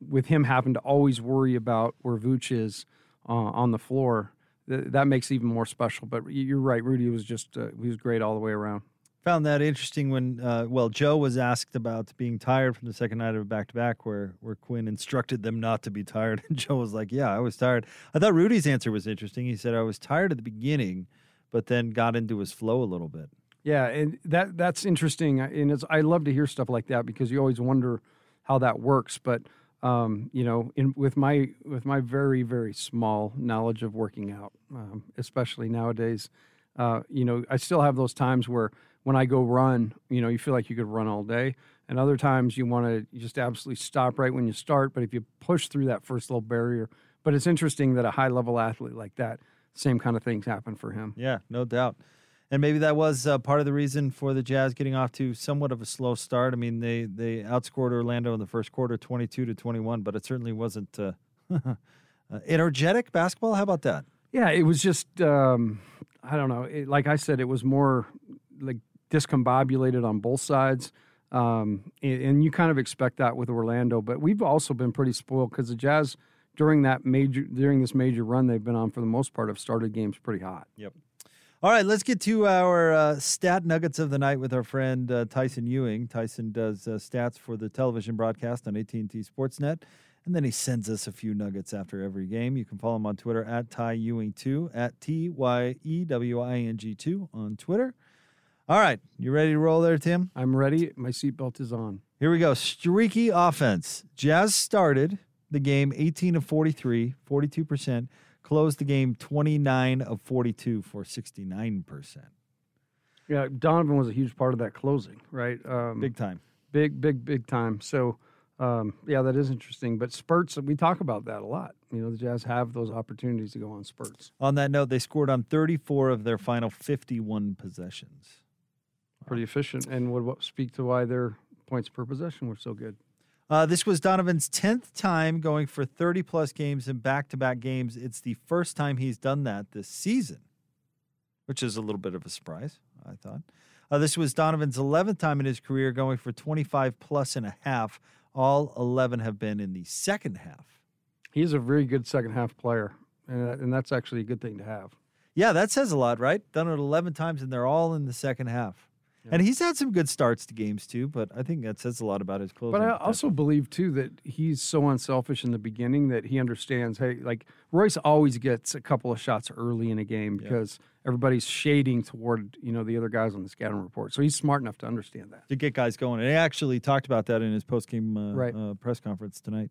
with him having to always worry about where Vooch is uh, on the floor, th- that makes even more special. But you're right, Rudy was just uh, he was great all the way around. Found that interesting when uh, well Joe was asked about being tired from the second night of a back to back, where where Quin instructed them not to be tired, and Joe was like, "Yeah, I was tired." I thought Rudy's answer was interesting. He said, "I was tired at the beginning, but then got into his flow a little bit." Yeah, and that that's interesting, and it's, I love to hear stuff like that because you always wonder how that works, but um, you know, in with my with my very very small knowledge of working out, um, especially nowadays, uh, you know, I still have those times where when I go run, you know, you feel like you could run all day, and other times you want to just absolutely stop right when you start. But if you push through that first little barrier, but it's interesting that a high level athlete like that, same kind of things happen for him. Yeah, no doubt and maybe that was uh, part of the reason for the Jazz getting off to somewhat of a slow start. I mean, they they outscored Orlando in the first quarter, twenty-two to twenty-one, but it certainly wasn't uh, uh, energetic basketball. How about that? Yeah, it was just um, I don't know. It, like I said, it was more like discombobulated on both sides. Um, and, and, you kind of expect that with Orlando, but we've also been pretty spoiled because the Jazz during that major during this major run they've been on for the most part have started games pretty hot. Yep. All right, let's get to our uh, stat nuggets of the night with our friend uh, Tyson Ewing. Tyson does uh, stats for the television broadcast on AT&T Sportsnet, And then he sends us a few nuggets after every game. You can follow him on Twitter at Ty Ewing2, at T Y E W I N G 2 on Twitter. All right. You ready to roll there, Tim? I'm ready. My seatbelt is on. Here we go. Streaky offense. Jazz started the game 18 of 43, 42%. Closed the game 29 of 42 for 69%. Yeah, Donovan was a huge part of that closing, right? Um, Big time. Big, big, big time. So, um, yeah, that is interesting. But spurts, we talk about that a lot. You know, the Jazz have those opportunities to go on spurts. On that note, they scored on 34 of their final 51 possessions. Pretty efficient, and would speak to why their points per possession were so good. Uh, this was Donovan's 10th time going for 30 plus games in back to back games. It's the first time he's done that this season, which is a little bit of a surprise, I thought. Uh, this was Donovan's 11th time in his career going for 25 plus and a half. All 11 have been in the second half. He's a very good second half player, and, and that's actually a good thing to have. Yeah, that says a lot, right? Done it 11 times, and they're all in the second half. And he's had some good starts to games too, but I think that says a lot about his closing. But I also believe too that he's so unselfish in the beginning that he understands. Hey, like Royce always gets a couple of shots early in a game because everybody's shading toward you know the other guys on the scouting report. So he's smart enough to understand that. to get guys going. And he actually talked about that in his post game uh, Right. uh, press conference tonight.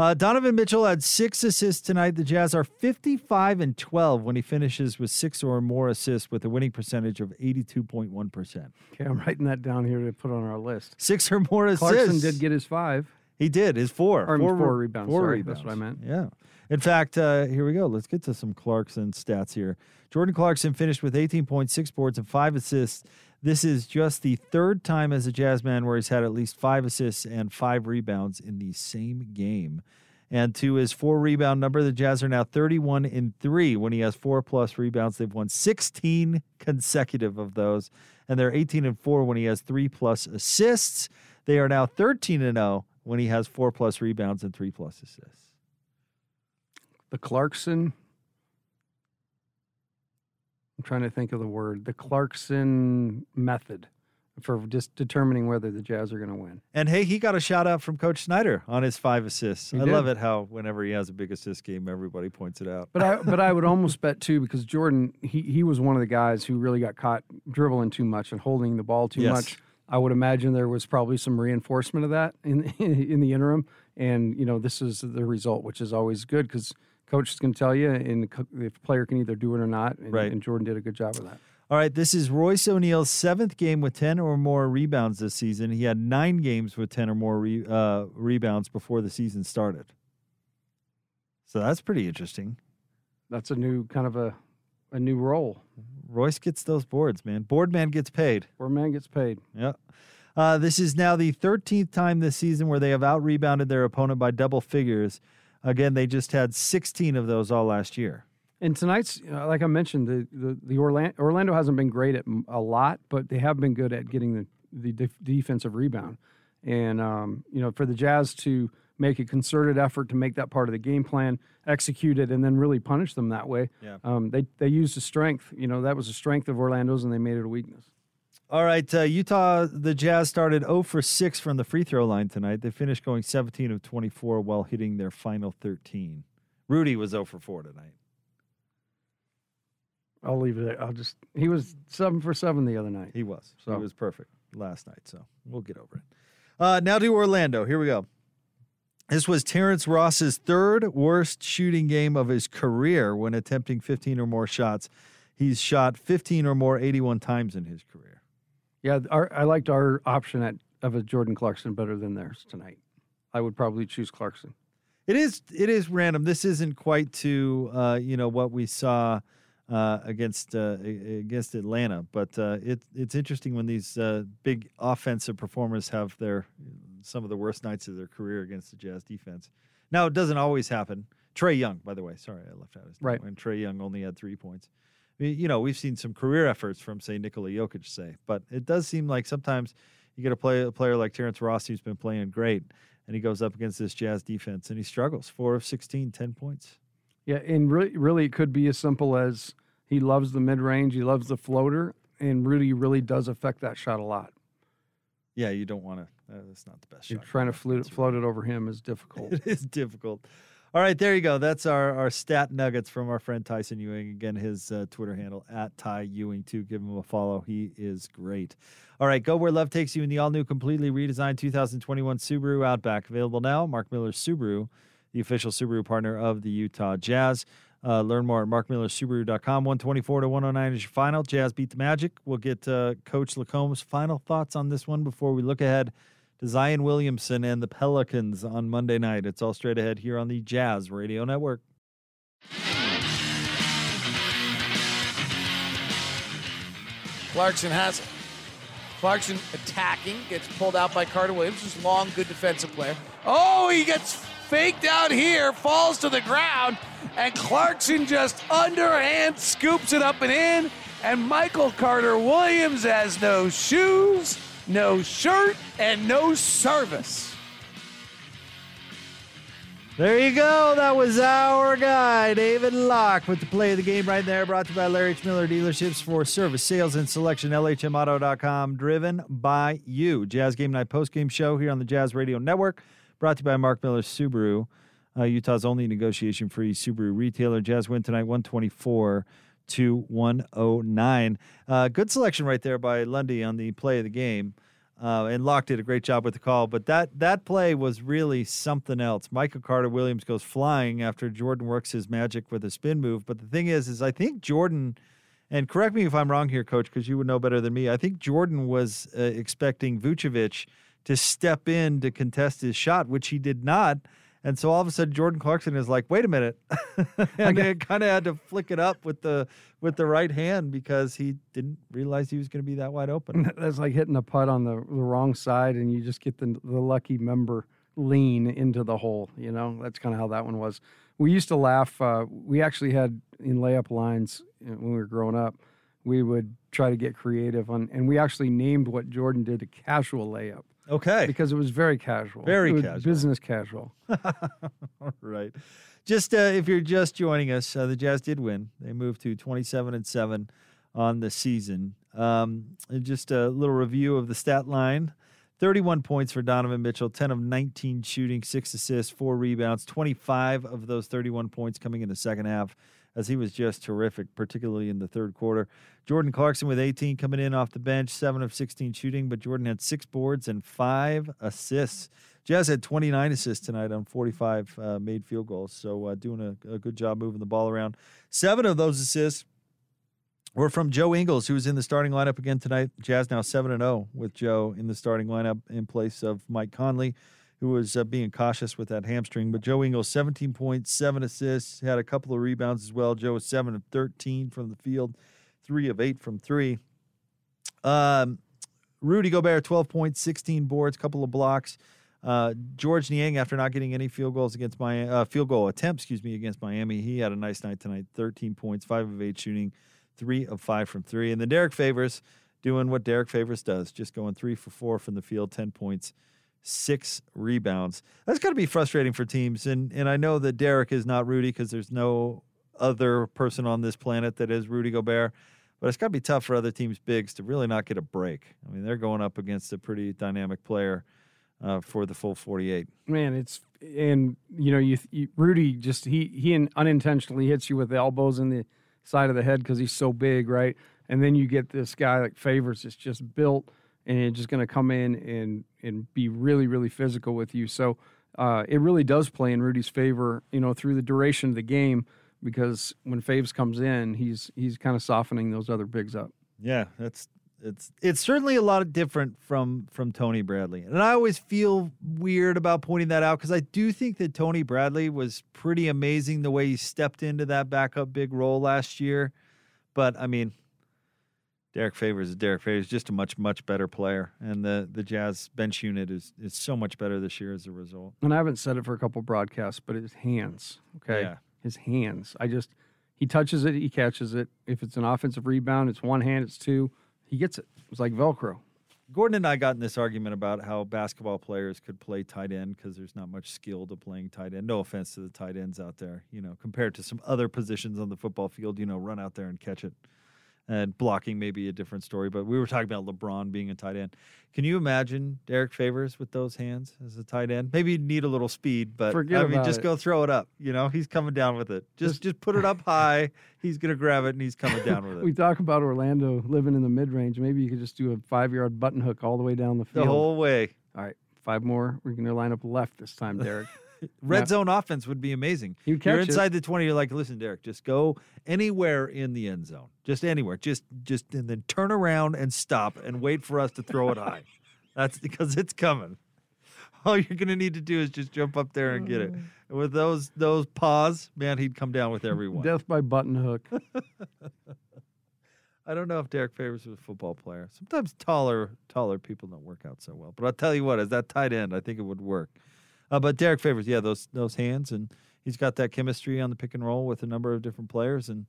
Uh, Donovan Mitchell had six assists tonight. The Jazz are 55 and 12 when he finishes with six or more assists with a winning percentage of 82.1%. Okay, I'm writing that down here to put on our list. Six or more assists. Clarkson did get his five. He did his four. Or, four, four rebounds. Four Sorry, rebounds. that's what I meant. Yeah. In fact, uh, here we go. Let's get to some Clarkson stats here. Jordan Clarkson finished with 18.6 boards and five assists. This is just the third time as a Jazz man where he's had at least five assists and five rebounds in the same game. And to his four rebound number, the Jazz are now 31 in three. When he has four plus rebounds, they've won 16 consecutive of those. And they're 18 and four when he has three plus assists. They are now 13 and 0 when he has four plus rebounds and three plus assists. The Clarkson. I'm trying to think of the word. The Clarkson method for just determining whether the Jazz are going to win. And hey, he got a shout out from Coach Snyder on his five assists. He I did. love it how whenever he has a big assist game, everybody points it out. But I but I would almost bet too because Jordan he he was one of the guys who really got caught dribbling too much and holding the ball too Yes. much. I would imagine there was probably some reinforcement of that in in the interim, and you know this is the result, which is always good because coach is going to tell you, and the co- the player can either do it or not. And, Right. and Jordan did a good job of that. All right, this is Royce O'Neale's seventh game with 10 or more rebounds this season. He had nine games with 10 or more re, uh, rebounds before the season started. So that's pretty interesting. That's a new kind of a a new role. Royce gets those boards, man. Board man gets paid. Board man gets paid. Yep. Uh, this is now the 13th time this season where they have out rebounded their opponent by double figures. Again, they just had 16 of those all last year. And tonight's, like I mentioned, the the, the Orlando, Orlando hasn't been great at a lot, but they have been good at getting the the def- defensive rebound. And um, you know, for the Jazz to make a concerted effort to make that part of the game plan, execute it, and then really punish them that way. Yeah. Um, they they used a strength. You know, that was a strength of Orlando's, and they made it a weakness. All right, uh, Utah, the Jazz started 0 for 6 from the free throw line tonight. They finished going 17 of 24 while hitting their final 13. Rudy was 0 for 4 tonight. I'll leave it. I'll just. He was seven for seven the other night. He was. So He was perfect last night, so we'll get over it. Uh, now to Orlando. Here we go. This was Terrence Ross's third worst shooting game of his career when attempting 15 or more shots. He's shot 15 or more 81 times in his career. Yeah, our, I liked our option at of a Jordan Clarkson better than theirs tonight. I would probably choose Clarkson. It is it is random. This isn't quite to uh, you know what we saw uh, against uh, against Atlanta, but uh, it, it's interesting when these uh, big offensive performers have their some of the worst nights of their career against the Jazz defense. Now it doesn't always happen. Trae Young, by the way, sorry I left out his name. Right. When Trae Young only had three points. You know, we've seen some career efforts from say Nikola Jokic, say, but it does seem like sometimes you get a play a player like Terrence Ross who's been playing great, and he goes up against this Jazz defense and he struggles. Four of 16, 10 points. Yeah, and really, really, it could be as simple as he loves the mid range, he loves the floater, and Rudy really does affect that shot a lot. Yeah, you don't want to. Uh, that's not the best You're shot. trying to float, float it over him is difficult. It is difficult. All right, there you go. That's our, our stat nuggets from our friend Tyson Ewing. Again, his uh, Twitter handle at Ty Ewing too. Give him a follow. He is great. All right, go where love takes you in the all new, completely redesigned 2021 Subaru Outback. Available now. Mark Miller Subaru, the official Subaru partner of the Utah Jazz. Uh, learn more at markmillersubaru.com. 124 to 109 is your final. Jazz beat the Magic. We'll get uh, Coach LaComb's final thoughts on this one before we look ahead to Zion Williamson and the Pelicans on Monday night. It's all straight ahead here on the Jazz Radio Network. Clarkson has it. Clarkson attacking, gets pulled out by Carter Williams, who's long, good defensive player. Oh, he gets faked out here, falls to the ground, and Clarkson just underhand scoops it up and in. And Michael Carter Williams has no shoes, no shirt, and no service. There you go. That was our guy, David Locke, with the play of the game right there. Brought to you by Larry H. Miller Dealerships for service, sales, and selection. LHMauto.com, driven by you. Jazz Game Night post game show here on the Jazz Radio Network. Brought to you by Mark Miller Subaru, uh, Utah's only negotiation free Subaru retailer. Jazz win tonight 124 to 109. Uh, good selection right there by Lundy on the play of the game. Uh, and Locke did a great job with the call, but that that play was really something else. Michael Carter Williams goes flying after Jordan works his magic with a spin move. But the thing is, is I think Jordan, and correct me if I'm wrong here, Coach, because you would know better than me. I think Jordan was uh, expecting Vucevic to step in to contest his shot, which he did not. And so all of a sudden, Jordan Clarkson is like, "Wait a minute," and he kind of had to flick it up with the with the right hand because he didn't realize he was going to be that wide open. That's like hitting a putt on the, the wrong side, and you just get the the lucky member lean into the hole. You know, that's kind of how that one was. We used to laugh. Uh, we actually had in layup lines when we were growing up. We would try to get creative on, and we actually named what Jordan did a casual layup. Okay, because it was very casual, Very casual. business casual. All right. Just uh, if you're just joining us, uh, the Jazz did win. They moved to 27 and seven on the season. Um, just a little review of the stat line: 31 points for Donovan Mitchell, 10 of 19 shooting, six assists, four rebounds. 25 of those 31 points coming in the second half, as he was just terrific, particularly in the third quarter. Jordan Clarkson with 18 coming in off the bench, seven of 16 shooting, but Jordan had six boards and five assists. Jazz had 29 assists tonight on 45 uh, made field goals, so uh, doing a, a good job moving the ball around. Seven of those assists were from Joe Ingles, who was in the starting lineup again tonight. Jazz now 7 and 0 with Joe in the starting lineup in place of Mike Conley, who was uh, being cautious with that hamstring. But Joe Ingles, 17 points, seven assists, had a couple of rebounds as well. Joe was 7 of 13 from the field, 3 of 8 from 3. Um, Rudy Gobert, 12 points, 16 boards, couple of blocks. Uh, Georges Niang, after not getting any field goals against my uh, field goal attempts, excuse me, against Miami, he had a nice night tonight. 13 points, five of eight shooting, three of five from three. And then Derrick Favors doing what Derrick Favors does, just going three for four from the field, 10 points, six rebounds. That's got to be frustrating for teams. And and I know that Derrick is not Rudy because there's no other person on this planet that is Rudy Gobert. But it's got to be tough for other teams' bigs to really not get a break. I mean, they're going up against a pretty dynamic player uh, for the full 48. Man, it's and you know you, you Rudy just he he unintentionally hits you with the elbows in the side of the head because he's so big, right? And then you get this guy like Favors that's just built and just going to come in and and be really really physical with you. So uh, it really does play in Rudy's favor, you know, through the duration of the game because when Faves comes in, he's he's kind of softening those other bigs up. Yeah, that's it's it's certainly a lot different from from Tony Bradley, and I always feel weird about pointing that out because I do think that Tony Bradley was pretty amazing the way he stepped into that backup big role last year. But I mean, Derrick Favors is Derrick Favors, just a much much better player, and the the Jazz bench unit is is so much better this year as a result. and I haven't said it for a couple broadcasts, but his hands, okay, Yeah. his hands. I just he touches it, he catches it. If it's an offensive rebound, it's one hand, it's two. He gets it. It's like Velcro. Gordon and I got in this argument about how basketball players could play tight end because there's not much skill to playing tight end. No offense to the tight ends out there, you know, compared to some other positions on the football field, you know, run out there and catch it. And blocking may be a different story. But we were talking about LeBron being a tight end. Can you imagine Derrick Favors with those hands as a tight end? Maybe you need a little speed, but Forget I mean, just it. go throw it up. You know, he's coming down with it. Just just put it up high. He's gonna grab it and he's coming down with it. We talk about Orlando living in the mid range. Maybe you could just do a five yard button hook all the way down the field. the whole way. All right, five more. We're going to line up left this time, Derrick. Red Yeah. zone offense would be amazing. You catch You're it. inside the 20, you're like, listen, Derrick, just go anywhere in the end zone. Just anywhere. Just just and then turn around and stop and wait for us to throw it high. That's because it's coming. All you're gonna need to do is just jump up there and get it. Mm. And with those those paws, man, he'd come down with everyone. Death by button hook. I don't know if Derrick Favors was a football player. Sometimes taller taller people don't work out so well. But I'll tell you what, as that tight end, I think it would work. Uh, but Derrick Favors, yeah, those those hands, and he's got that chemistry on the pick and roll with a number of different players, and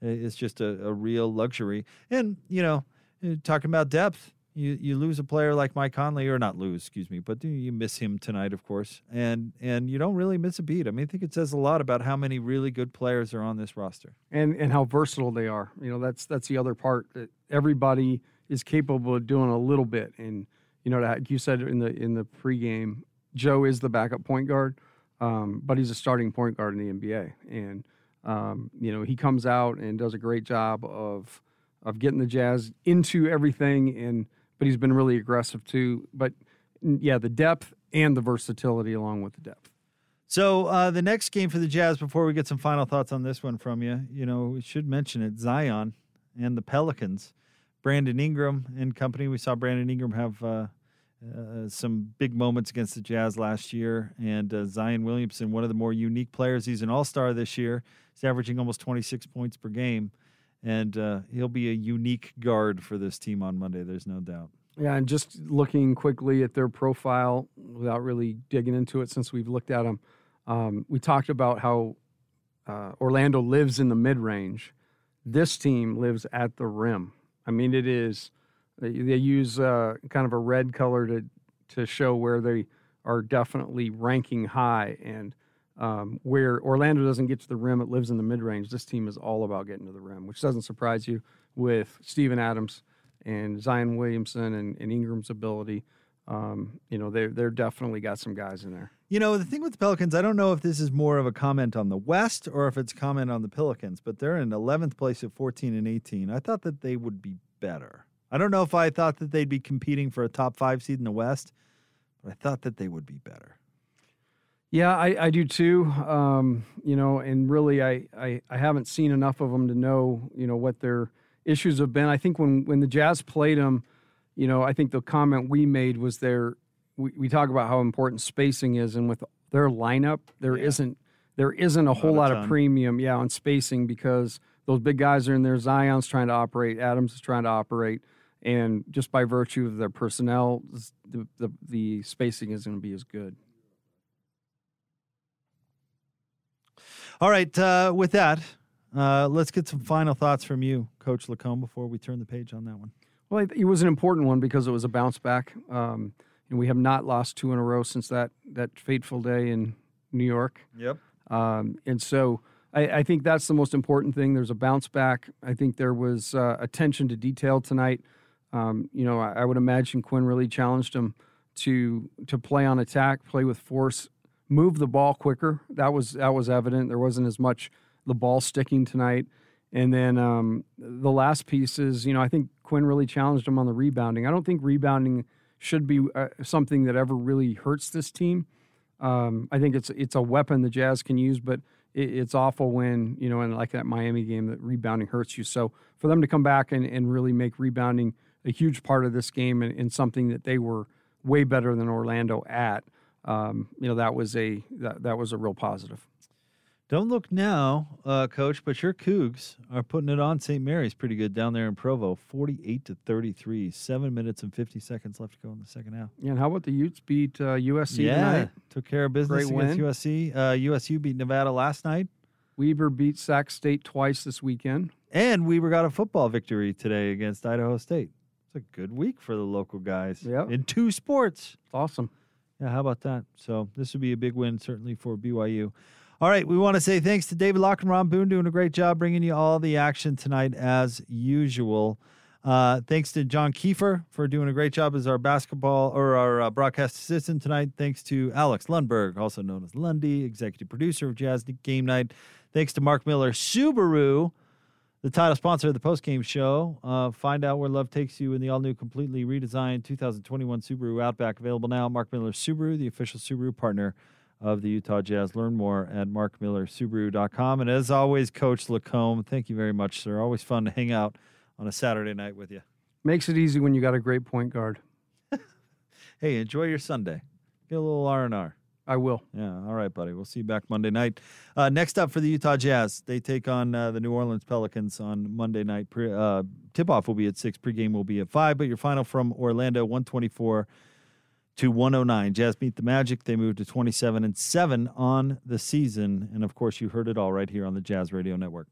it's just a, a real luxury. And you know, uh, talking about depth, you you lose a player like Mike Conley, or not lose, excuse me, but you miss him tonight, of course, and and you don't really miss a beat. I mean, I think it says a lot about how many really good players are on this roster. and and how versatile they are. You know, that's that's the other part that everybody is capable of doing a little bit. And you know, you said in the in the pregame, Joe is the backup point guard, um, but he's a starting point guard in the NBA. And um, you know, he comes out and does a great job of of getting the Jazz into everything. And but he's been really aggressive too. But yeah, the depth and the versatility along with the depth. So uh, the next game for the Jazz, before we get some final thoughts on this one from you, you know, we should mention it: Zion and the Pelicans, Brandon Ingram and company. We saw Brandon Ingram have uh, uh, some big moments against the Jazz last year, and uh, Zion Williamson, one of the more unique players. He's an All Star this year. He's averaging almost 26 points per game, and uh, he'll be a unique guard for this team on Monday. There's no doubt. Yeah, and just looking quickly at their profile without really digging into it since we've looked at them, um, we talked about how uh, Orlando lives in the mid range. This team lives at the rim. I mean, it is, they, they use uh, kind of a red color to, to show where they are definitely ranking high. And um, where Orlando doesn't get to the rim, it lives in the mid range. This team is all about getting to the rim, which doesn't surprise you with Steven Adams and Zion Williamson and, and Ingram's ability. Um, you know, they're, they're definitely got some guys in there. You know, the thing with the Pelicans, I don't know if this is more of a comment on the West or if it's comment on the Pelicans, but they're in 11th place at 14 and 18. I thought that they would be better. I don't know if I thought that they'd be competing for a top five seed in the West, but I thought that they would be better. Yeah, I, I do too. Um, you know, and really, I, I, I haven't seen enough of them to know, you know, what their issues have been. I think when, when the Jazz played them, you know, I think the comment we made was their, we, we talk about how important spacing is, and with their lineup, there not there isn't a whole lot ton. of premium, yeah, on spacing because those big guys are in there. Zion's trying to operate, Adams is trying to operate, and just by virtue of their personnel, the the, the spacing isn't going to be as good. All right, uh, with that, uh, let's get some final thoughts from you, Coach LaComb, before we turn the page on that one. Well, it- it was an important one because it was a bounce back, um, and we have not lost two in a row since that that fateful day in New York. Yep. Um, and so I, I think that's the most important thing. There's a bounce back. I think there was uh, attention to detail tonight. Um, you know, I, I would imagine Quin really challenged him to to play on attack, play with force, move the ball quicker. That was that was evident. There wasn't as much the ball sticking tonight. And then um, the last piece is, you know, I think Quin really challenged him on the rebounding. I don't think rebounding should be uh, something that ever really hurts this team. Um, I think it's it's a weapon the Jazz can use, but it, it's awful when you know, in like that Miami game, that rebounding hurts you. So for them to come back and, and really make rebounding a huge part of this game and, and something that they were way better than Orlando at, um, you know, that was a that, that was a real positive. Don't look now, uh, Coach, but your Cougs are putting it on St. Mary's pretty good down there in Provo, 48 to 33. Seven minutes and 50 seconds left to go in the second half. Yeah, and how about the Utes beat uh, USC yeah, tonight? took care of business Great against win. USC. Uh, USU beat Nevada last night. Weber beat Sac State twice this weekend. And Weber got a football victory today against Idaho State. It's a good week for the local guys. Yep. In two sports. Awesome. Yeah, how about that? So this would be a big win, certainly for BYU. All right, we want to say thanks to David Locke and Ron Boone doing a great job bringing you all the action tonight as usual. Uh, thanks to John Kiefer for doing a great job as our basketball or our uh, broadcast assistant tonight. Thanks to Alex Lundberg, also known as Lundy, executive producer of Jazz Game Night. Thanks to Mark Miller Subaru, the title sponsor of the postgame show. Uh, find out where love takes you in the all new, completely redesigned 2021 Subaru Outback. Available now. Mark Miller Subaru, the official Subaru partner of the Utah Jazz. Learn more at markmillersubaru.com. And as always, Coach LaComb, thank you very much, sir. Always fun to hang out on a Saturday night with you. Makes it easy when you got a great point guard. Hey, enjoy your Sunday. Get a little R and R. I will. Yeah. All right, buddy. We'll see you back Monday night. Uh, next up for the Utah Jazz, they take on uh, the New Orleans Pelicans on Monday night. Pre- uh, tip off will be at six. Pregame will be at five. But your final from Orlando, one twenty four to 109. Jazz beat the Magic. They moved to 27 and 7 on the season. And of course, you heard it all right here on the Jazz Radio Network.